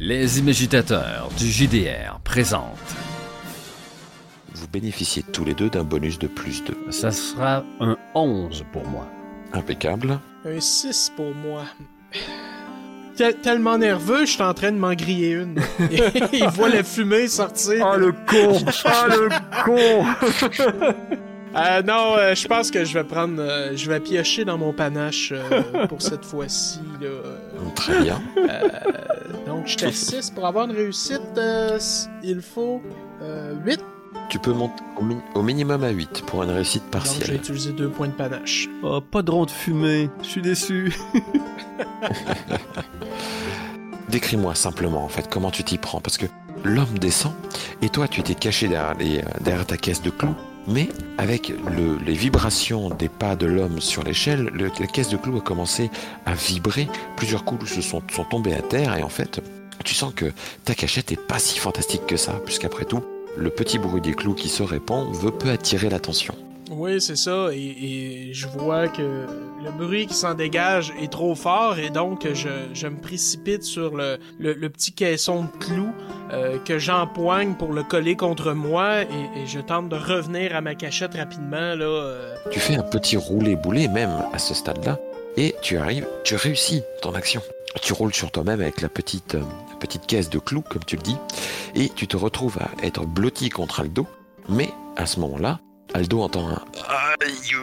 Les imagitateurs du JDR présentent. Vous bénéficiez tous les deux d'un bonus de plus 2. Ça sera un 11 pour moi. Impeccable. Un 6 pour moi. Tel- tellement nerveux, je suis en train de m'en griller une. Il voit la fumée sortir. Oh le con Oh le con Euh, non, euh, je pense que je vais prendre. euh, je vais piocher dans mon panache euh, pour cette fois-ci. là. Très bien. Donc, j'étais à 6 pour avoir une réussite. euh, il faut euh, 8. tu peux monter au, mi- au minimum à 8 pour une réussite Donc, j'ai partielle. utilisé deux points de panache. Oh, pas de rond de fumée, je suis déçu. Décris-moi simplement en fait comment tu t'y prends parce que l'homme descend et toi tu étais caché derrière, les- euh, derrière ta caisse de clous. Mais avec le- les vibrations des pas de l'homme sur l'échelle, le- la caisse de clous a commencé à vibrer. Plusieurs coups se sont, sont tombés à terre et en fait, tu sens que ta cachette est pas si fantastique que ça, puisqu'après tout, le petit bruit des clous qui se répand veut peu attirer l'attention. Oui, c'est ça. Et, et je vois que le bruit qui s'en dégage est trop fort et donc je, je me précipite sur le, le, le petit caisson de clous euh, que j'empoigne pour le coller contre moi et, et je tente de revenir à ma cachette rapidement. là. euh. Tu fais un petit roulé-boulé même à ce stade-là, et tu arrives, tu réussis ton action. Tu roules sur toi-même avec la petite, euh, petite caisse de clous, comme tu le dis, et tu te retrouves à être blotti contre Aldo, mais à ce moment-là, Aldo entend un Aïe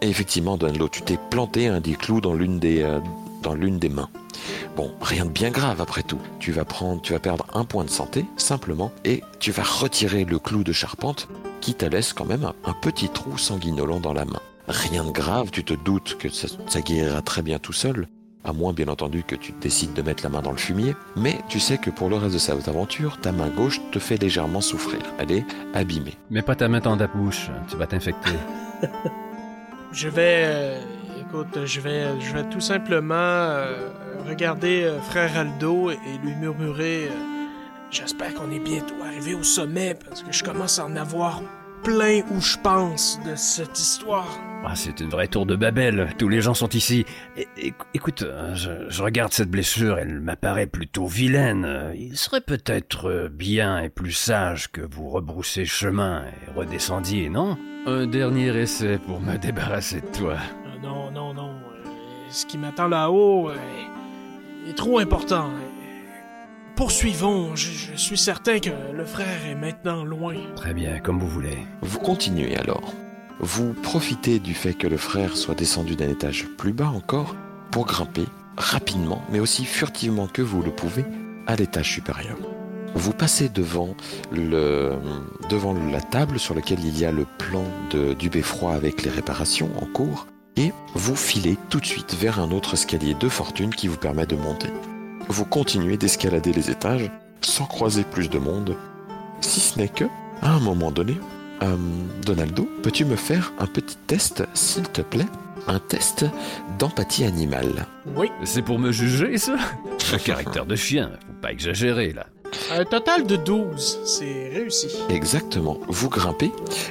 Et effectivement, Donalo, tu t'es planté un des clous dans l'une des, euh, dans l'une des mains. Bon, rien de bien grave après tout. Tu vas prendre, tu vas perdre un point de santé, simplement, et tu vas retirer le clou de charpente qui te laisse quand même un, petit trou sanguinolent dans la main. Rien de grave, tu te doutes que ça guérira très bien tout seul, à moins bien entendu que tu décides de mettre la main dans le fumier, mais tu sais que pour le reste de cette aventure, ta main gauche te fait légèrement souffrir. Elle est abîmée. Mets pas ta main dans ta bouche, tu vas t'infecter. Je vais, euh, écoute, je vais, je vais tout simplement euh, regarder euh, frère Aldo et lui murmurer. euh, J'espère qu'on est bientôt arrivé au sommet parce que je commence à en avoir plein où je pense de cette histoire. Ah, c'est une vraie tour de Babel, tous les gens sont ici. É- écoute, euh, je, je regarde cette blessure, elle m'apparaît plutôt vilaine. Il serait peut-être euh, bien et plus sage que vous rebroussiez chemin et redescendiez, non? Un dernier essai pour me débarrasser de toi. Euh, non, non, non. euh, ce qui m'attend là-haut est trop important. Poursuivons. Je, je suis certain que le frère est maintenant loin. Très bien, comme vous voulez. Vous continuez alors. Vous profitez du fait que le frère soit descendu d'un étage plus bas encore pour grimper rapidement, mais aussi furtivement que vous le pouvez, à l'étage supérieur. Vous passez devant, le, devant la table sur laquelle il y a le plan de, du beffroi avec les réparations en cours, et vous filez tout de suite vers un autre escalier de fortune qui vous permet de monter. Vous continuez d'escalader les étages sans croiser plus de monde, si ce n'est que, à un moment donné, euh, Donaldo, peux-tu me faire un petit test, s'il te plaît? Un test d'empathie animale. Oui. C'est pour me juger, ça? Un caractère de chien, faut pas exagérer, là. Un total de 12. C'est réussi. Exactement. Vous grimpez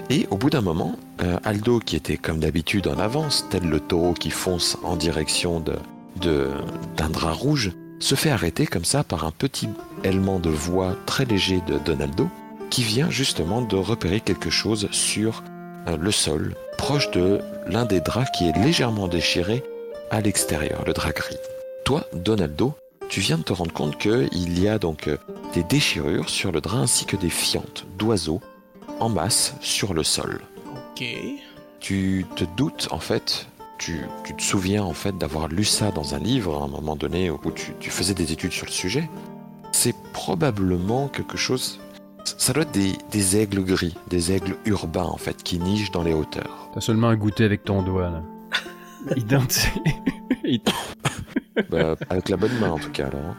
et au bout d'un moment, euh, Aldo, qui était comme d'habitude en avance, tel le taureau qui fonce en direction de de- d'un drap rouge, se fait arrêter comme ça par un petit élément de voix très léger de Donaldo, qui vient justement de repérer quelque chose sur euh, le sol, proche de l'un des draps qui est légèrement déchiré à l'extérieur, le drap gris. Toi, Donaldo, tu viens de te rendre compte qu'il y a donc euh, des déchirures sur le drap ainsi que des fientes d'oiseaux en masse sur le sol. Ok. Tu te doutes en fait, tu, tu te souviens en fait d'avoir lu ça dans un livre à un moment donné où tu, tu faisais des études sur le sujet. C'est probablement quelque chose. Ça doit être des, des aigles gris, des aigles urbains en fait qui nichent dans les hauteurs. T'as seulement à goûter avec ton doigt, là. Identique. Bah, avec la bonne main en tout cas alors. hein.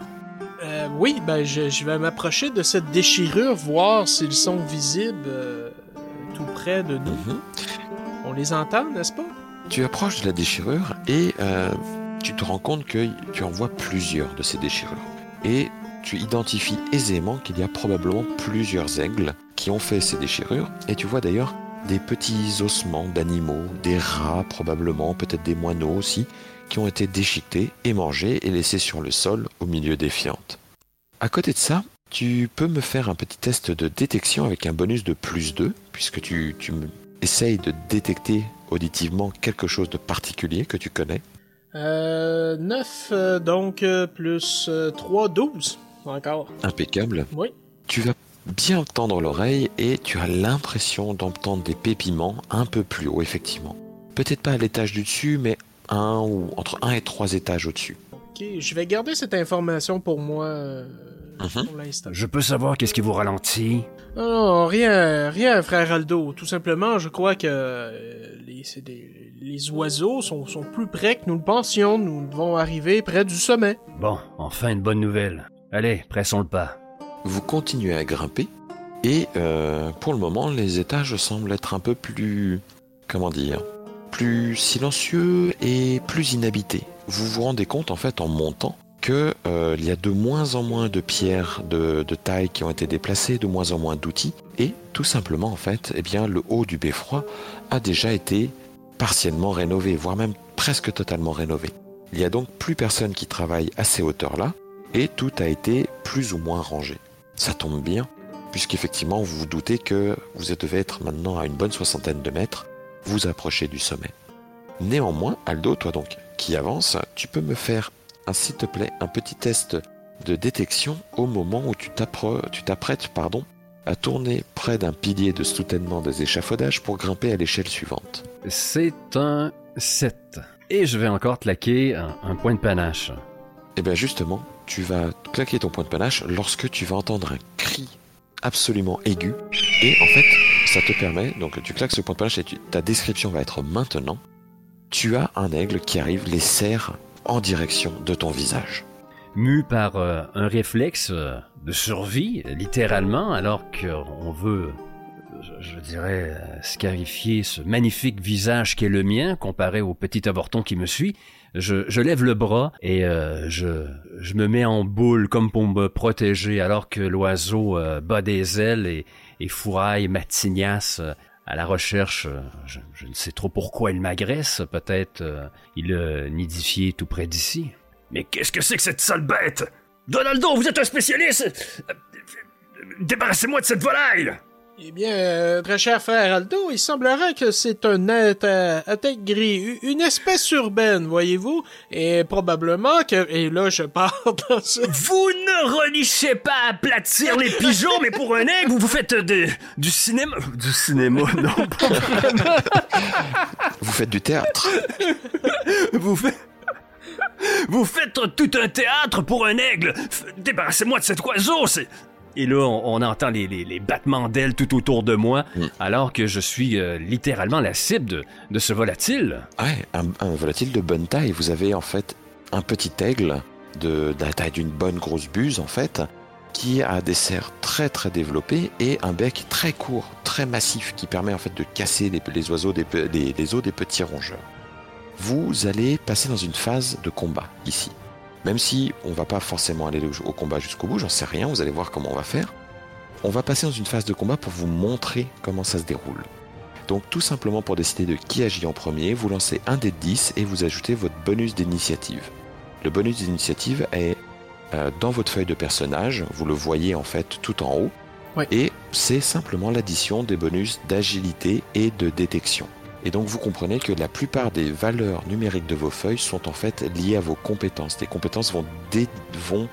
Euh, oui, ben je, je vais m'approcher de cette déchirure, voir s'ils sont visibles euh, tout près de nous. Mhm. On les entend, n'est-ce pas? Tu approches de la déchirure et euh, tu te rends compte que tu en vois plusieurs de ces déchirures. Et tu identifies aisément qu'il y a probablement plusieurs aigles qui ont fait ces déchirures. Et tu vois d'ailleurs des petits ossements d'animaux, des rats probablement, peut-être des moineaux aussi, qui ont été déchiquetés et mangés et laissés sur le sol au milieu des fientes. À côté de ça, tu peux me faire un petit test de détection avec un bonus de plus 2, puisque tu, tu essayes de détecter auditivement quelque chose de particulier que tu connais. Euh, 9, donc, euh, plus euh, 3, 12. Encore. Impeccable. Oui. Tu vas bien tendre l'oreille et tu as l'impression d'entendre des pépiments un peu plus haut, effectivement. Peut-être pas à l'étage du dessus, mais un ou entre un et trois étages au-dessus. Ok, je vais garder cette information pour moi euh, Mhm. pour l'instant. Je peux savoir qu'est-ce qui vous ralentit? Non, rien, rien, frère Aldo. Tout simplement, je crois que euh, les, c'est des- les oiseaux sont, sont plus près que nous le pensions. Nous devons arriver près du sommet. Bon, enfin une bonne nouvelle. Allez, pressons le pas. Vous continuez à grimper et euh, pour le moment, les étages semblent être un peu plus, comment dire, plus silencieux et plus inhabités. Vous vous rendez compte en fait en montant que euh, il y a de moins en moins de pierres de, taille qui ont été déplacées, de moins en moins d'outils et tout simplement en fait, eh bien le haut du beffroi a déjà été partiellement rénové, voire même presque totalement rénové. Il y a donc plus personne qui travaille à ces hauteurs-là et tout a été plus ou moins rangé. Ça tombe bien, puisqu'effectivement vous vous doutez que vous devez être maintenant à une bonne soixantaine de mètres, vous approchez du sommet. Néanmoins, Aldo, toi donc, qui avance, tu peux me faire, s'il te plaît, un petit test de détection au moment où tu t'apprêtes pardon, à tourner près d'un pilier de soutènement des échafaudages pour grimper à l'échelle suivante. C'est un 7. Et je vais encore claquer un point de panache. Et bien justement, tu vas claquer ton point de panache lorsque tu vas entendre un cri absolument aigu. Et en fait, ça te permet, donc tu claques ce point de panache et ta description va être maintenant. Tu as un aigle qui arrive, les serre en direction de ton visage. Mu par euh, un réflexe euh, de survie, littéralement, alors qu'on veut, je, je dirais, euh, scarifier ce magnifique visage qui est le mien, comparé au petit avorton qui me suit, je, lève le bras et euh, je, je me mets en boule comme pour me protéger, alors que l'oiseau euh, bat des ailes et, et fourraille ma tignasse euh, à la recherche, je, ne sais trop pourquoi il m'agresse, peut-être il a nidifié tout près d'ici. Mais qu'est-ce que c'est que cette sale bête? Donaldo, vous êtes un spécialiste! Débarrassez-moi de cette volaille Eh bien, euh, très cher frère Aldo, il semblerait que c'est un être à, à tête gris, une espèce urbaine, voyez-vous, et probablement que... Et là, je parle dans ce... Vous ne relichez pas à aplatir les pigeons, mais pour un aigle, vous vous faites de- du cinéma... Du cinéma, non, pas vraiment. Vous faites du théâtre Vous faites... Vous faites tout un théâtre pour un aigle Débarrassez-moi de cet oiseau, c'est... Et là, on, on entend les, les- les battements d'ailes tout autour de moi, Mm. alors que je suis euh, littéralement la cible de, de ce volatile. Ouais, un, un volatile de bonne taille. Vous avez en fait un petit aigle de, de la taille d'une bonne grosse buse en fait, qui a des serres très très développées et un bec très court, très massif, qui permet en fait de casser les, les oiseaux des, des- os des petits rongeurs. Vous allez passer dans une phase de combat ici. Même si on va pas forcément aller au, combat jusqu'au bout, j'en sais rien, vous allez voir comment on va faire. On va passer dans une phase de combat pour vous montrer comment ça se déroule. Donc tout simplement pour décider de qui agit en premier, vous lancez un dé de 10 et vous ajoutez votre bonus d'initiative. Le bonus d'initiative est euh, dans votre feuille de personnage, vous le voyez en fait tout en haut, et c'est simplement l'addition des bonus d'agilité et de détection. Et donc vous comprenez que la plupart des valeurs numériques de vos feuilles sont en fait liées à vos compétences. Les compétences vont, dé- vont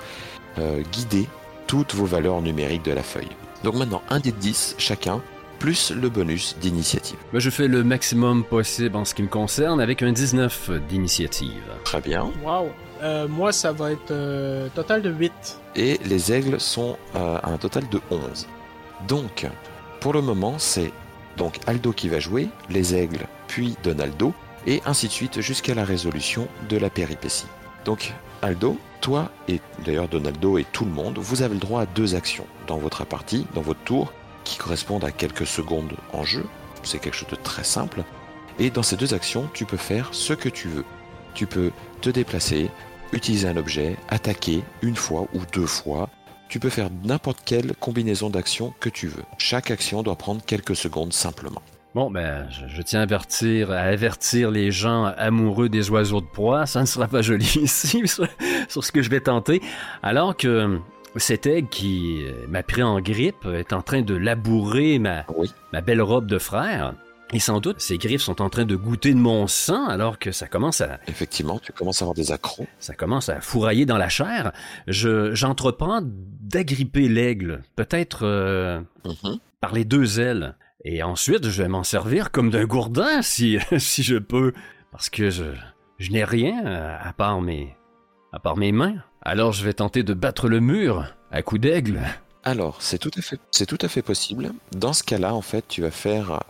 euh, guider toutes vos valeurs numériques de la feuille. Donc maintenant un dé de 10 chacun, plus le bonus d'initiative. Ben, je fais le maximum possible en ce qui me concerne avec un 19 d'initiative. Très bien. Wow. Euh, moi, ça va être euh, total de 8. Et les aigles sont euh, à un total de 11. Donc, pour le moment, c'est donc Aldo qui va jouer, les aigles, puis Donaldo, et ainsi de suite jusqu'à la résolution de la péripétie. Donc, Aldo, toi et d'ailleurs Donaldo et tout le monde, vous avez le droit à deux actions dans votre partie, dans votre tour, qui correspondent à quelques secondes en jeu. C'est quelque chose de très simple. Et dans ces deux actions, tu peux faire ce que tu veux. Tu peux te déplacer, utiliser un objet, attaquer une fois ou deux fois. Tu peux faire n'importe quelle combinaison d'actions que tu veux. Chaque action doit prendre quelques secondes simplement. Bon, ben, je, je tiens à avertir, à avertir les gens amoureux des oiseaux de proie. Ça ne sera pas joli ici sur, sur ce que je vais tenter. Alors que cet aigle qui euh, m'a pris en grippe est en train de labourer ma, Oui. ma belle robe de frère. Et sans doute, ses griffes sont en train de goûter de mon sang alors que ça commence à, Effectivement, tu commences à avoir des accros. ça commence à fourrailler dans la chair. Je, j'entreprends d'agripper l'aigle, peut-être euh, Mhm. par les deux ailes. Et ensuite, je vais m'en servir comme d'un gourdin si, si je peux. Parce que je, je n'ai rien euh, à part mes, à part mes mains. Alors je vais tenter de battre le mur à coups d'aigle. Alors, c'est tout à fait, possible. Dans ce cas-là, en fait, tu vas faire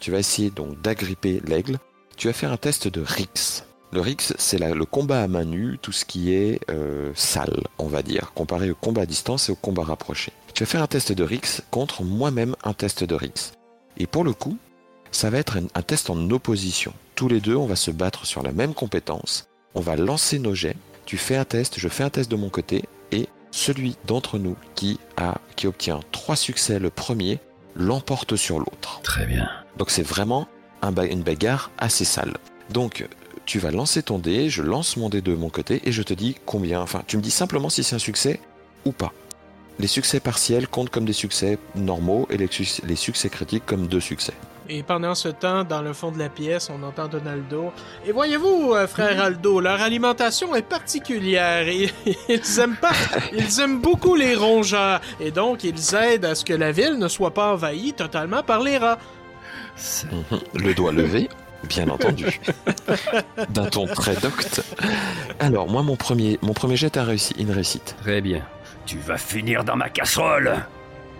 tu vas essayer donc d'agripper l'aigle. Tu vas faire un test de Rix. Le Rix, c'est le combat à main nue, tout ce qui est euh, sale, on va dire, comparé au combat à distance et au combat rapproché. Tu vas faire un test de Rix contre moi-même un test de Rix. Et pour le coup, ça va être un test en opposition. Tous les deux, on va se battre sur la même compétence. On va lancer nos jets. Tu fais un test, je fais un test de mon côté, et celui d'entre nous qui a qui obtient trois succès le premier l'emporte sur l'autre. Très bien. Donc c'est vraiment un ba- une bagarre assez sale. Donc tu vas lancer ton dé, je lance mon dé de mon côté et je te dis combien. Enfin, tu me dis simplement si c'est un succès ou pas. Les succès partiels comptent comme des succès normaux et les succès critiques comme deux succès. Et pendant ce temps, dans le fond de la pièce, on entend Donaldo. Et voyez-vous, euh, frère Aldo, leur alimentation est particulière et ils aiment pas, ils aiment beaucoup les rongeurs. Et donc, ils aident à ce que la ville ne soit pas envahie totalement par les rats. Mhm. Le doigt levé, bien entendu. D'un ton très docte. Alors, moi, mon premier, mon premier jet a réussi, une réussite. Très bien. Tu vas finir dans ma casserole.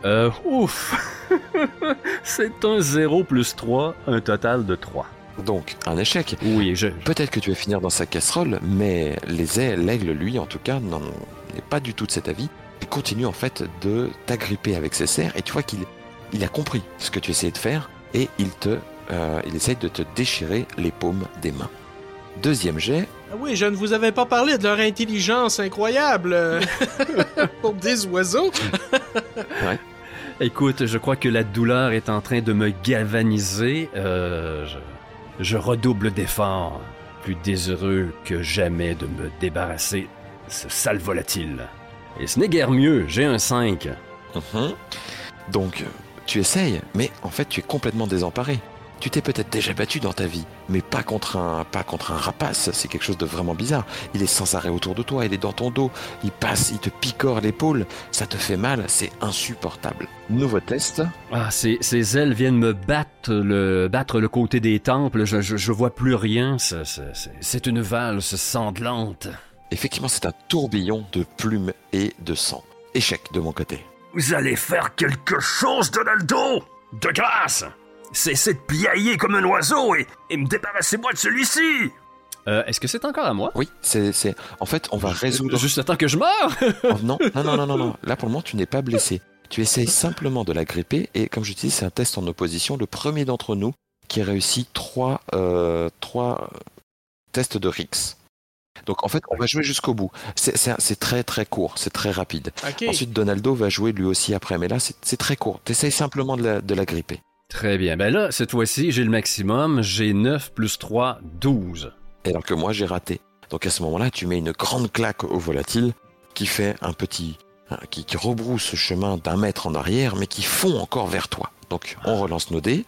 Euh, ouf. C'est un 0 plus 3, un total de 3. Donc, un échec. Oui, je, Peut-être que tu vas finir dans sa casserole, mais les ailes- l'aigle, lui, en tout cas, n'en- n'est pas du tout de cet avis. Il continue en fait de t'agripper avec ses serres, et tu vois qu'il il a compris ce que tu essayais de faire, et il te, euh, il essaye de te déchirer les paumes des mains. Deuxième jet, Ah oui, je ne vous avais pas parlé de leur intelligence incroyable. euh, Pour des oiseaux. Écoute, je crois que la douleur est en train de me galvaniser. Euh, je, redouble d'efforts, plus désireux que jamais de me débarrasser de ce sale volatile. Et ce n'est guère mieux, j'ai un 5. Mhm. Donc, tu essayes, mais en fait, tu es complètement désemparé. Tu t'es peut-être déjà battu dans ta vie, mais pas contre un, pas contre un rapace. C'est quelque chose de vraiment bizarre. Il est sans arrêt autour de toi, il est dans ton dos, il passe, il te picore l'épaule, ça te fait mal, c'est insupportable. Nouveau test. Ah, ces, ces ailes viennent me battre le, battre le côté des temples, je, je, je vois plus rien, c'est- c'est c'est- c'est une valse sanglante. Effectivement, c'est un tourbillon de plumes et de sang. Échec de mon côté. Vous allez faire quelque chose, Donaldo De grâce Cessez de piailler comme un oiseau et, et me débarrassez-moi de celui-ci euh, Est-ce que c'est encore à moi? Oui, c'est, c'est, en fait, on va résoudre. Juste le temps que je meurs? Oh, non, non, non, non, non, non. Là, pour le moment, tu n'es pas blessé. Tu essayes simplement de la gripper et, comme je te dis, c'est un test en opposition. Le premier d'entre nous qui réussit trois, euh, trois tests de Rix. Donc, en fait, on va jouer jusqu'au bout. C'est, très, très court. C'est très rapide. Ensuite, Donaldo va jouer lui aussi après. Mais là, c'est, c'est très court. Tu essayes simplement de la, de la gripper. Très bien, ben là, cette fois-ci, j'ai le maximum, j'ai 9 plus 3, 12. Et alors que moi, j'ai raté. Donc, à ce moment-là, tu mets une grande claque au volatile qui fait un petit. hein, qui, qui rebrousse chemin d'un mètre en arrière, mais qui fond encore vers toi. Donc, on relance nos dés.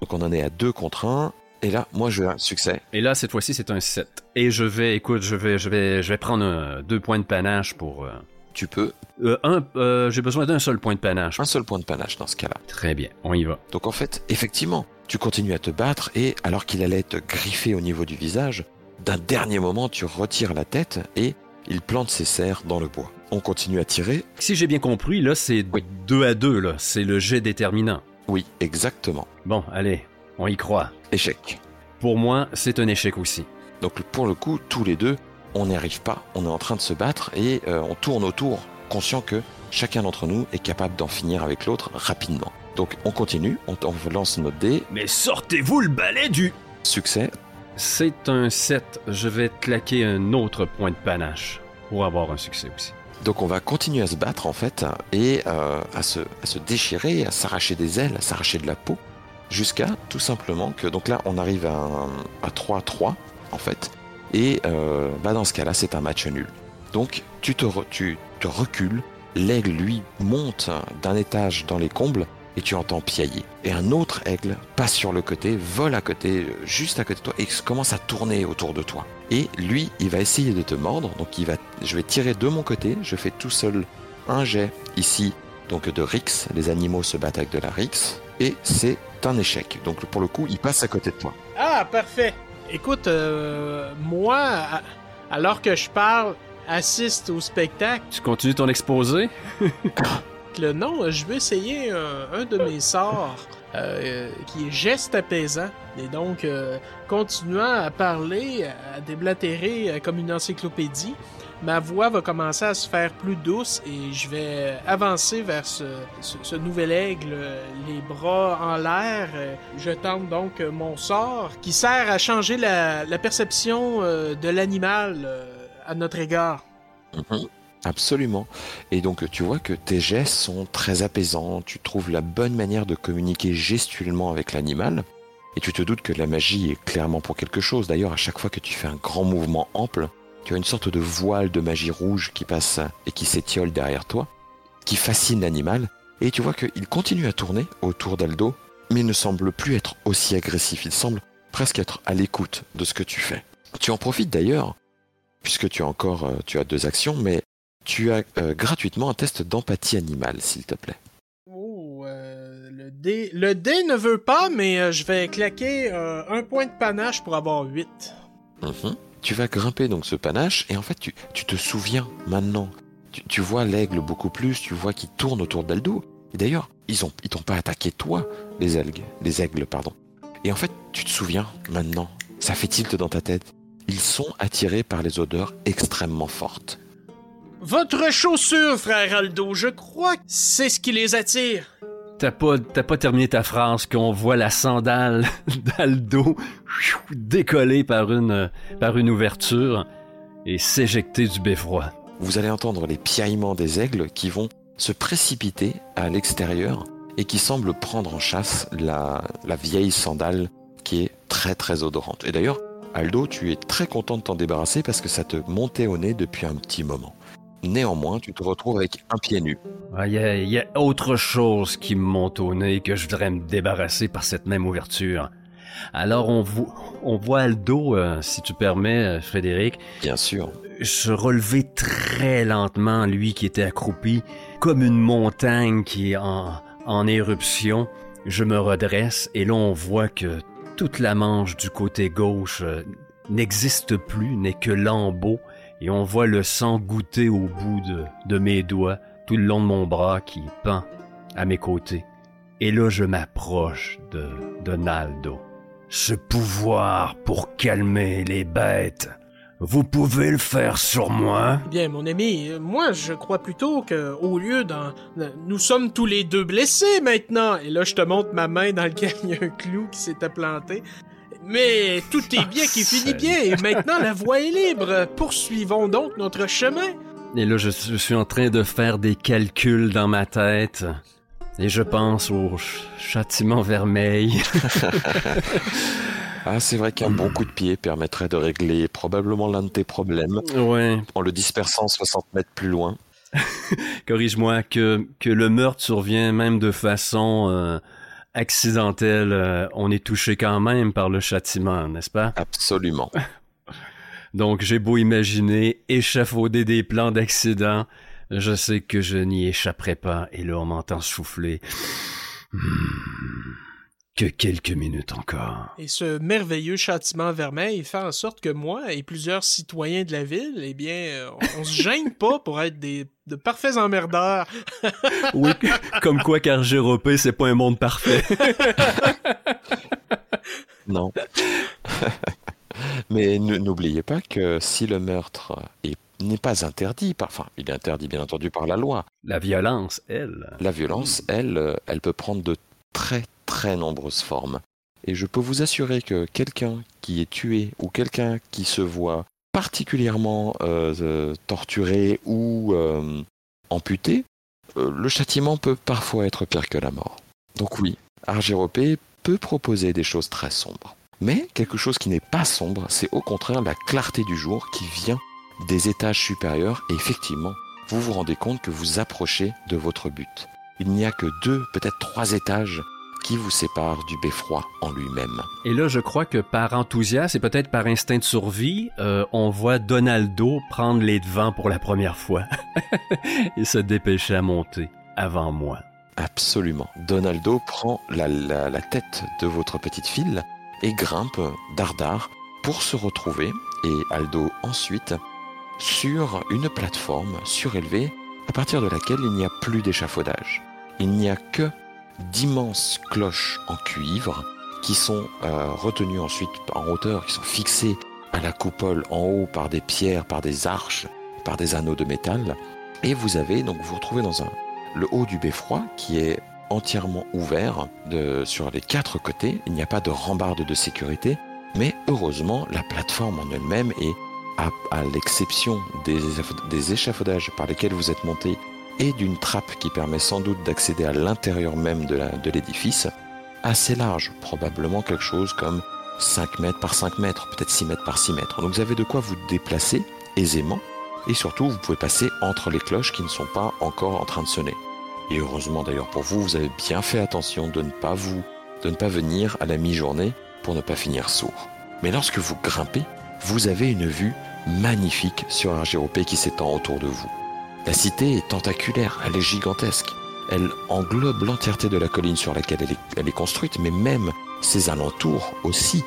Donc, on en est à 2 contre 1. Et là, moi, je veux un succès. Et là, cette fois-ci, c'est un 7. Et je vais, écoute, je vais, je vais, je vais prendre un- deux points de panache pour... euh, Tu peux. euh, un, euh, j'ai besoin d'un seul point de panache. Un seul point de panache dans ce cas-là. Très bien, on y va. Donc, en fait, effectivement, tu continues à te battre et alors qu'il allait te griffer au niveau du visage, d'un dernier moment, tu retires la tête et il plante ses serres dans le bois. On continue à tirer. Si j'ai bien compris, là, c'est Oui. 2 à 2, là. C'est le jet déterminant. Oui, exactement. Bon, allez, on y croit. Échec. Pour moi, c'est un échec aussi. Donc pour le coup, tous les deux, on n'y arrive pas, on est en train de se battre et euh, on tourne autour, conscient que chacun d'entre nous est capable d'en finir avec l'autre rapidement. Donc on continue, on, on lance notre dé, Mais sortez-vous le balai du... succès, C'est un 7. Je vais claquer un autre point de panache pour avoir un succès aussi. donc on va continuer à se battre en fait et euh, à, se, à se déchirer, à s'arracher des ailes, à s'arracher de la peau, jusqu'à tout simplement que, donc là on arrive à, à 3-3 en fait, et euh, bah dans ce cas-là c'est un match nul. Donc tu te, recules l'aigle, lui, monte d'un étage dans les combles et tu entends piailler. Et un autre aigle passe sur le côté, vole à côté, juste à côté de toi, et commence à tourner autour de toi. Et lui, il va essayer de te mordre, donc il va, je vais tirer de mon côté, je fais tout seul un jet ici, donc de Rix, les animaux se battent avec de la Rix, et c'est un échec. Donc pour le coup, il passe à côté de toi. Ah, parfait. Écoute, euh, moi, alors que je parle, assiste au spectacle. Tu continues ton exposé? non, je vais essayer un, de mes sorts euh, qui est geste apaisant. Et donc, euh, continuant à parler, à déblatérer euh, comme une encyclopédie, ma voix va commencer à se faire plus douce et je vais avancer vers ce, nouvel aigle, les bras en l'air. Je tente donc mon sort qui sert à changer la, perception de l'animal à notre égard. Mm-hmm. Absolument. Et donc tu vois que tes gestes sont très apaisants, tu trouves la bonne manière de communiquer gestuellement avec l'animal, et tu te doutes que la magie est clairement pour quelque chose. D'ailleurs, à chaque fois que tu fais un grand mouvement ample, tu as une sorte de voile de magie rouge qui passe et qui s'étiole derrière toi, qui fascine l'animal, et tu vois qu'il continue à tourner autour d'Aldo, mais il ne semble plus être aussi agressif, il semble presque être à l'écoute de ce que tu fais. Tu en profites d'ailleurs, puisque tu as encore euh, tu as deux actions, mais tu as euh, gratuitement un test d'empathie animale, s'il te plaît. Oh, euh, le, dé... le dé ne veut pas, mais euh, je vais claquer un point de panache pour avoir 8. Mhm. Tu vas grimper donc ce panache, et en fait, tu, te souviens maintenant. Tu, vois l'aigle beaucoup plus, tu vois qu'il tourne autour d'Aldo. Et d'ailleurs, ils ont ils t'ont pas attaqué toi, les algues, les aigles, pardon. Et en fait, tu te souviens maintenant, ça fait tilt dans ta tête. Ils sont attirés par les odeurs extrêmement fortes. Votre chaussure, frère Aldo, je crois que c'est ce qui les attire. T'as pas, pas terminé ta phrase qu'on voit la sandale d'Aldo décoller par une, par une ouverture et s'éjecter du beffroi. Vous allez entendre les piaillements des aigles qui vont se précipiter à l'extérieur et qui semblent prendre en chasse la, la vieille sandale qui est très très odorante. Et d'ailleurs, Aldo, tu es très content de t'en débarrasser parce que ça te montait au nez depuis un petit moment. Néanmoins, tu te retrouves avec un pied nu. Il y, a autre chose qui me monte au nez que je voudrais me débarrasser par cette même ouverture. Alors on, on voit Aldo, euh, si tu permets, euh, Frédéric. Bien sûr. Se relever très lentement, lui qui était accroupi, comme une montagne qui est en, en éruption. Je me redresse et là on voit que toute la manche du côté gauche euh, n'existe plus, n'est que lambeau et on voit le sang goûter au bout de, mes doigts, tout le long de mon bras qui pend à mes côtés. Et là, je m'approche de, de Naldo. Ce pouvoir pour calmer les bêtes, vous pouvez le faire sur moi? Bien, mon ami, moi, je crois plutôt que, au lieu d'un, nous sommes tous les deux blessés maintenant. Et là, je te montre ma main dans laquelle il y a un clou qui s'était planté. Mais tout est bien qui finit bien et maintenant la voie est libre. Poursuivons donc notre chemin. Et là, je, suis en train de faire des calculs dans ma tête. Et je pense au châtiment vermeil. ah, c'est vrai qu'un bon coup de pied permettrait de régler probablement l'un de tes problèmes. Ouais. En le dispersant 60 mètres plus loin. Corrige-moi, que, que le meurtre survient même de façon euh, accidentel, euh, on est touché quand même par le châtiment, n'est-ce pas? Absolument. Donc j'ai beau imaginer échafauder des plans d'accident, je sais que je n'y échapperai pas, et là on m'entend souffler. Hmm. Que quelques minutes encore. Et ce merveilleux châtiment vermeil fait en sorte que moi et plusieurs citoyens de la ville, eh bien, on, se gêne pas pour être des de parfaits emmerdeurs. oui, comme quoi qu'Argéropé, c'est pas un monde parfait. non. Mais n'oubliez pas que si le meurtre n'est pas interdit, enfin, il est interdit bien entendu par la loi. La violence, elle. La violence, elle, elle peut prendre de très très nombreuses formes. Et je peux vous assurer que quelqu'un qui est tué ou quelqu'un qui se voit particulièrement euh, euh, torturé ou euh, amputé, le châtiment peut parfois être pire que la mort. Donc oui, Argyropé peut proposer des choses très sombres. Mais quelque chose qui n'est pas sombre, c'est au contraire la clarté du jour qui vient des étages supérieurs et effectivement, vous vous rendez compte que vous approchez de votre but. Il n'y a que deux, peut-être trois étages qui vous séparent du beffroi en lui-même. Et là, je crois que par enthousiasme et peut-être par instinct de survie, euh, on voit Donaldo prendre les devants pour la première fois et se dépêcher à monter avant moi. Absolument. Donaldo prend la, la, la tête de votre petite file et grimpe dardard pour se retrouver, et Aldo ensuite, sur une plateforme surélevée à partir de laquelle il n'y a plus d'échafaudage. Il n'y a que d'immenses cloches en cuivre qui sont euh, retenues ensuite en hauteur, qui sont fixées à la coupole en haut par des pierres, par des arches, par des anneaux de métal. Et vous avez donc vous, vous retrouvez dans un, le haut du beffroi qui est entièrement ouvert sur les quatre côtés. Il n'y a pas de rambarde de sécurité, mais heureusement la plateforme en elle-même est à, à l'exception des, des échafaudages par lesquels vous êtes monté et d'une trappe qui permet sans doute d'accéder à l'intérieur même de l'édifice, assez large, probablement quelque chose comme 5 mètres par 5 mètres, peut-être 6 mètres par 6 mètres. Donc vous avez de quoi vous déplacer aisément, et surtout vous pouvez passer entre les cloches qui ne sont pas encore en train de sonner. Et heureusement d'ailleurs pour vous, vous avez bien fait attention de ne pas vous, de ne pas venir à la mi-journée pour ne pas finir sourd. Mais lorsque vous grimpez, vous avez une vue magnifique sur Argyropé qui s'étend autour de vous. La cité est tentaculaire, elle est gigantesque. Elle englobe l'entièreté de la colline sur laquelle elle est, construite, mais même ses alentours aussi.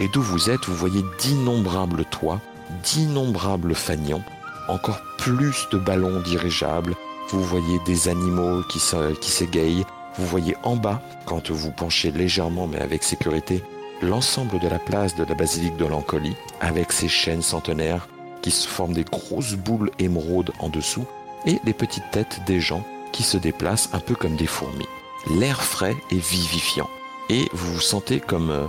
Et d'où vous êtes, vous voyez d'innombrables toits, d'innombrables fanions, encore plus de ballons dirigeables, vous voyez des animaux qui, qui s'égayent, vous voyez en bas, quand vous penchez légèrement mais avec sécurité, l'ensemble de la place de la basilique de l'Ancolie, avec ses chaînes centenaires qui se forment des grosses boules émeraudes en dessous, et les petites têtes des gens qui se déplacent un peu comme des fourmis. L'air frais est vivifiant, et vous vous sentez comme euh,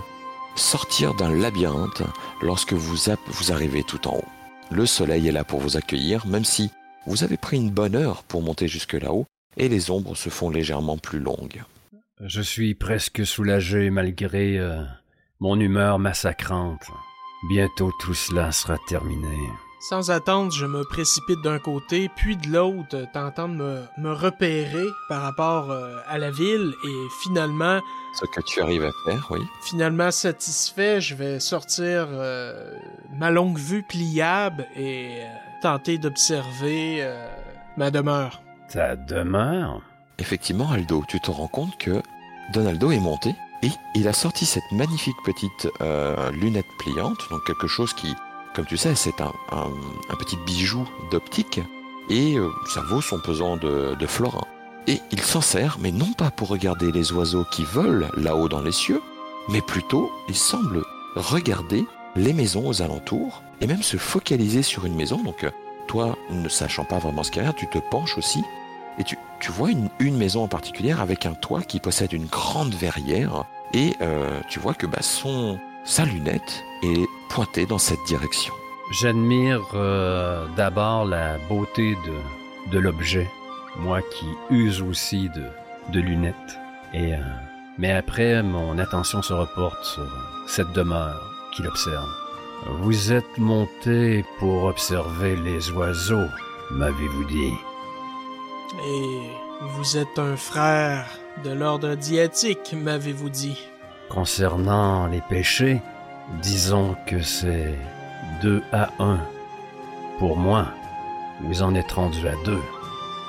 sortir d'un labyrinthe lorsque vous, vous arrivez tout en haut. Le soleil est là pour vous accueillir, même si vous avez pris une bonne heure pour monter jusque là-haut, et les ombres se font légèrement plus longues. Je suis presque soulagé malgré euh, mon humeur massacrante. Bientôt tout cela sera terminé. Sans attendre, je me précipite d'un côté, puis de l'autre, tentant de me, me, repérer par rapport euh, à la ville, et finalement... Ce que tu arrives à faire, oui. Finalement satisfait, je vais sortir euh, ma longue vue pliable et euh, tenter d'observer euh, ma demeure. Ta demeure? Effectivement, Aldo, tu te rends compte que Donaldo est monté et il a sorti cette magnifique petite euh, lunette pliante, donc quelque chose qui, comme tu sais, c'est un, petit bijou d'optique et euh, ça vaut son pesant de, de florin. Et il s'en sert, mais non pas pour regarder les oiseaux qui volent là-haut dans les cieux, mais plutôt il semble regarder les maisons aux alentours et même se focaliser sur une maison. Donc toi, ne sachant pas vraiment ce qu'il y a, tu te penches aussi et tu, vois une, une, maison en particulier avec un toit qui possède une grande verrière et euh, tu vois que bah, son, sa lunette est pointée dans cette direction. J'admire euh, d'abord la beauté de, de l'objet, moi qui use aussi de, de lunettes. Et, euh, mais après, mon attention se reporte sur cette demeure qu'il observe. Vous êtes monté pour observer les oiseaux, m'avez-vous dit. Et vous êtes un frère de l'ordre diétique, m'avez-vous dit. Concernant les péchés, disons que c'est deux à un. Pour moi, vous en êtes rendu à deux.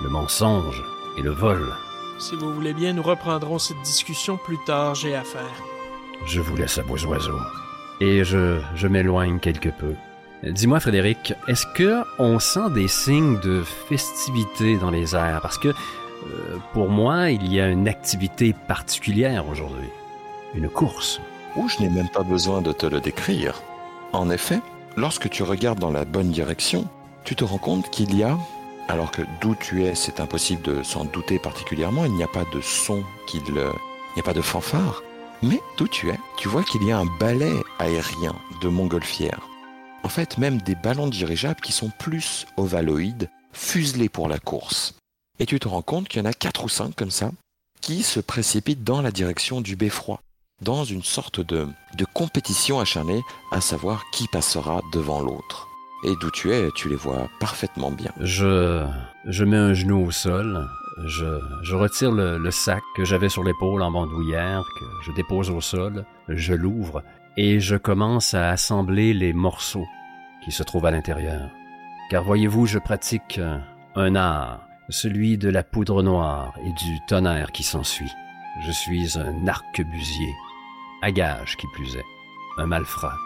Le mensonge et le vol. Si vous voulez bien, nous reprendrons cette discussion plus tard, j'ai affaire. Je vous laisse à vos oiseaux. Et je, je m'éloigne quelque peu. Dis-moi, Frédéric, est-ce que on sent des signes de festivité dans les airs? Parce que, euh, pour moi, il y a une activité particulière aujourd'hui. Une course. Je n'ai même pas besoin de te le décrire. En effet, lorsque tu regardes dans la bonne direction, tu te rends compte qu'il y a, alors que d'où tu es, c'est impossible de s'en douter particulièrement, il n'y a pas de son, qu'il, il n'y a pas de fanfare, mais d'où tu es, tu vois qu'il y a un balai aérien de montgolfière. En fait, même des ballons dirigeables qui sont plus ovaloïdes, fuselés pour la course. Et tu te rends compte qu'il y en a quatre ou cinq comme ça, qui se précipitent dans la direction du beffroi, dans une sorte de, de compétition acharnée, à savoir qui passera devant l'autre. Et d'où tu es, tu les vois parfaitement bien. Je, Je mets un genou au sol, je, je retire le, le sac que j'avais sur l'épaule en bandoulière, que je dépose au sol, je l'ouvre et je commence à assembler les morceaux qui se trouvent à l'intérieur. Car voyez-vous, je pratique un art, celui de la poudre noire et du tonnerre qui s'ensuit. Je suis un arquebusier, à gage qui plus est, un malfrat.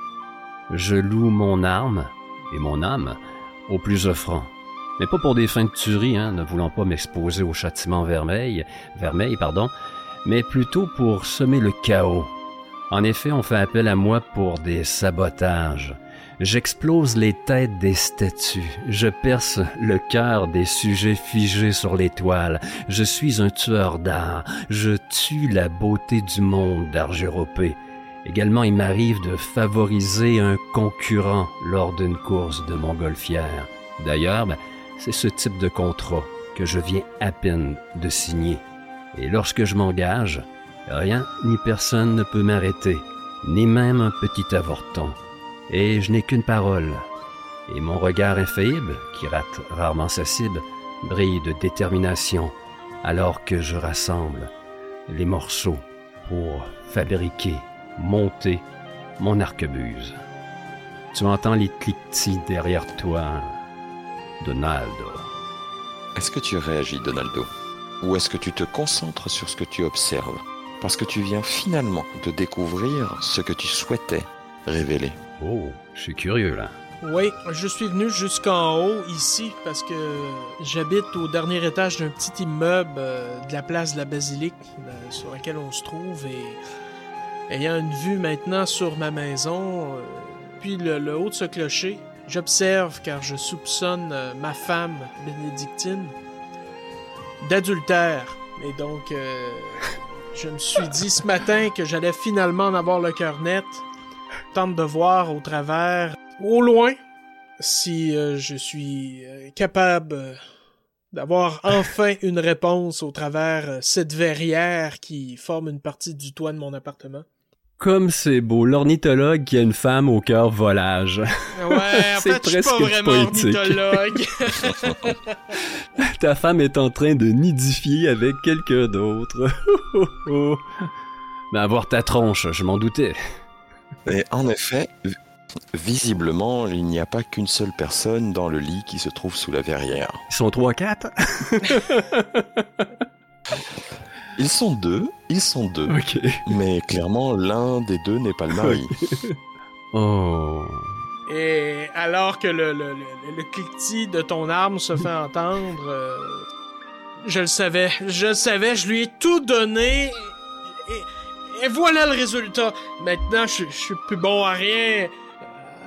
Je loue mon arme et mon âme au plus offrant, mais pas pour des fins de tuerie, hein, ne voulant pas m'exposer au châtiment vermeil, vermeil, pardon, mais plutôt pour semer le chaos. En effet, on fait appel à moi pour des sabotages. J'explose les têtes des statues, je perce le cœur des sujets figés sur l'étoile. Je suis un tueur d'art, je tue la beauté du monde d'Argéropé. Également, il m'arrive de favoriser un concurrent lors d'une course de montgolfière. D'ailleurs, ben, c'est ce type de contrat que je viens à peine de signer. Et lorsque je m'engage, rien ni personne ne peut m'arrêter, ni même un petit avorton. Et je n'ai qu'une parole. Et mon regard infaillible, qui rate rarement sa cible, brille de détermination alors que je rassemble les morceaux pour fabriquer monter mon arquebuse. Tu entends les cliquetis derrière toi, Donaldo. Est-ce que tu réagis, Donaldo? Ou est-ce que tu te concentres sur ce que tu observes? Parce que tu viens finalement de découvrir ce que tu souhaitais révéler. Oh, je suis curieux là. Oui, je suis venu jusqu'en haut ici parce que j'habite au dernier étage d'un petit immeuble euh, de la place de la basilique euh, sur laquelle on se trouve et ayant une vue maintenant sur ma maison, euh, puis le, le haut de ce clocher, j'observe car je soupçonne ma femme bénédictine d'adultère. Et donc, je me suis dit ce matin que j'allais finalement en avoir le cœur net. Tente de voir au travers, au loin, si euh, je suis euh, capable euh, d'avoir enfin une réponse au travers cette verrière qui forme une partie du toit de mon appartement. Comme c'est beau, l'ornithologue qui a une femme au cœur volage. Ouais, en C'est fait, je suis pas presque vraiment poétique. ornithologue. Ta femme est en train de nidifier avec quelqu'un d'autre. Mais avoir ta tronche, je m'en doutais. Et en effet, vi- visiblement, il n'y a pas qu'une seule personne dans le lit qui se trouve sous la verrière. Ils sont trois quatre? Ils sont deux, ils sont deux. Ok. Mais clairement, l'un des deux n'est pas le mari. Oh. Et alors que le, le, le, le cliquetis de ton arme se fait entendre, euh, je le savais, je le savais, je lui ai tout donné. Et, et voilà le résultat. Maintenant, je, je suis plus bon à rien.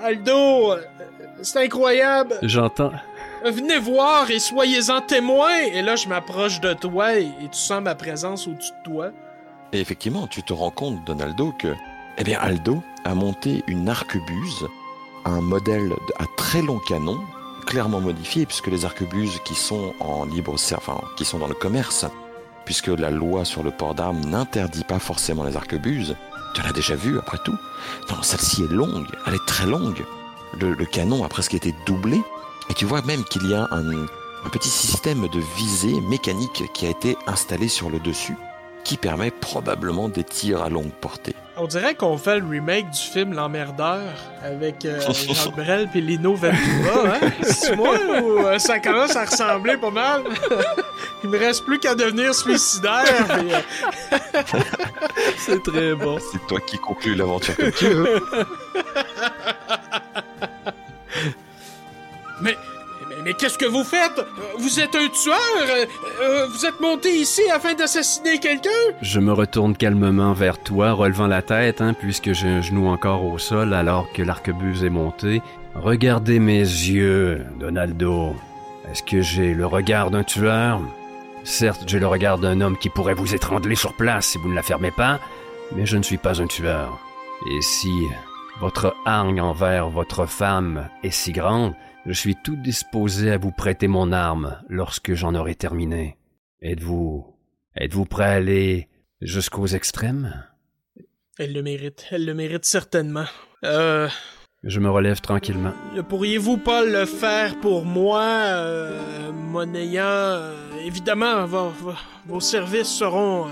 Aldo, euh, c'est incroyable. J'entends. Venez voir et soyez-en témoins. Et là, je m'approche de toi et, et tu sens ma présence au-dessus de toi. Et effectivement, tu te rends compte, Donaldo, que, eh bien, Aldo a monté une arquebuse, un modèle à très long canon, clairement modifié, puisque les arquebuses qui sont en libre enfin, qui sont dans le commerce, puisque la loi sur le port d'armes n'interdit pas forcément les arquebuses. Tu l'as déjà vu, après tout. Non, celle-ci est longue, elle est très longue. Le, canon a presque été doublé, et tu vois même qu'il y a un petit système de visée mécanique qui a été installé sur le dessus qui permet probablement des tirs à longue portée. On dirait qu'on fait le remake du film L'emmerdeur avec euh, Jacques Brel puis Lino Ventura, hein? C'est moi ou euh, ça commence à ressembler pas mal? Il me reste plus qu'à devenir suicidaire. puis, euh, C'est très bon. C'est toi qui conclus l'aventure comme tu veux. Mais, qu'est-ce que vous faites? Vous êtes un tueur? Euh, vous êtes monté ici afin d'assassiner quelqu'un? Je me retourne calmement vers toi, relevant la tête, hein, puisque j'ai un genou encore au sol alors que l'arquebuse est montée. Regardez mes yeux, Donaldo. Est-ce que j'ai le regard d'un tueur? Certes, j'ai le regard d'un homme qui pourrait vous étrangler sur place si vous ne la fermez pas, mais je ne suis pas un tueur. Et si votre hargne envers votre femme est si grande, je suis tout disposé à vous prêter mon arme lorsque j'en aurai terminé. Êtes-vous Êtes-vous prêt à aller jusqu'aux extrêmes? Elle le mérite. Elle le mérite certainement. Euh. Je me relève tranquillement. Ne pourriez-vous pas le faire pour moi, euh, monnayant... euh, évidemment, vos, vos- vos services seront... euh,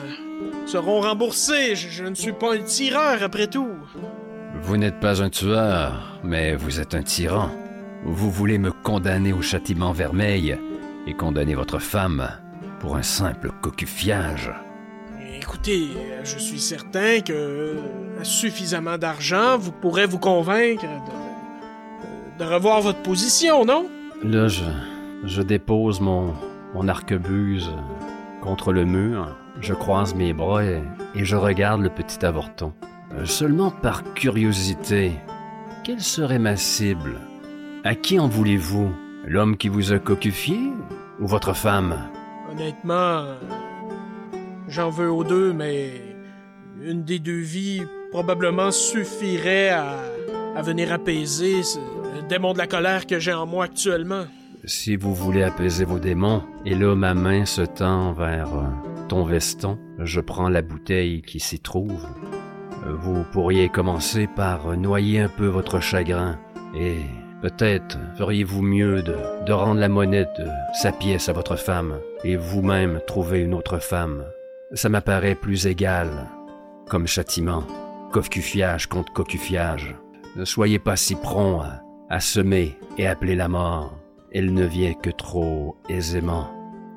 seront remboursés. Je, je ne suis pas un tireur, après tout. Vous n'êtes pas un tueur, mais vous êtes un tyran. Vous voulez me condamner au châtiment vermeil et condamner votre femme pour un simple cocufiage. Écoutez, je suis certain que euh, suffisamment d'argent vous pourrez vous convaincre de, de- de revoir votre position, non? Là, je, je dépose mon, mon arquebuse contre le mur, je croise mes bras et, et je regarde le petit avorton. Euh, Seulement par curiosité, quelle serait ma cible? À qui en voulez-vous? L'homme qui vous a cocufié ou votre femme? Honnêtement, j'en veux aux deux, mais une des deux vies probablement suffirait à, à venir apaiser ce- démon de la colère que j'ai en moi actuellement. Si vous voulez apaiser vos démons, et là ma main se tend vers euh, ton veston, je prends la bouteille qui s'y trouve. Vous pourriez commencer par noyer un peu votre chagrin, et peut-être feriez-vous mieux de, de rendre la monnaie de sa pièce à votre femme, et vous-même trouver une autre femme. Ça m'apparaît plus égal, comme châtiment, cocufiage contre cocufiage. Ne soyez pas si prompt à, semer et appeler la mort. Elle ne vient que trop aisément.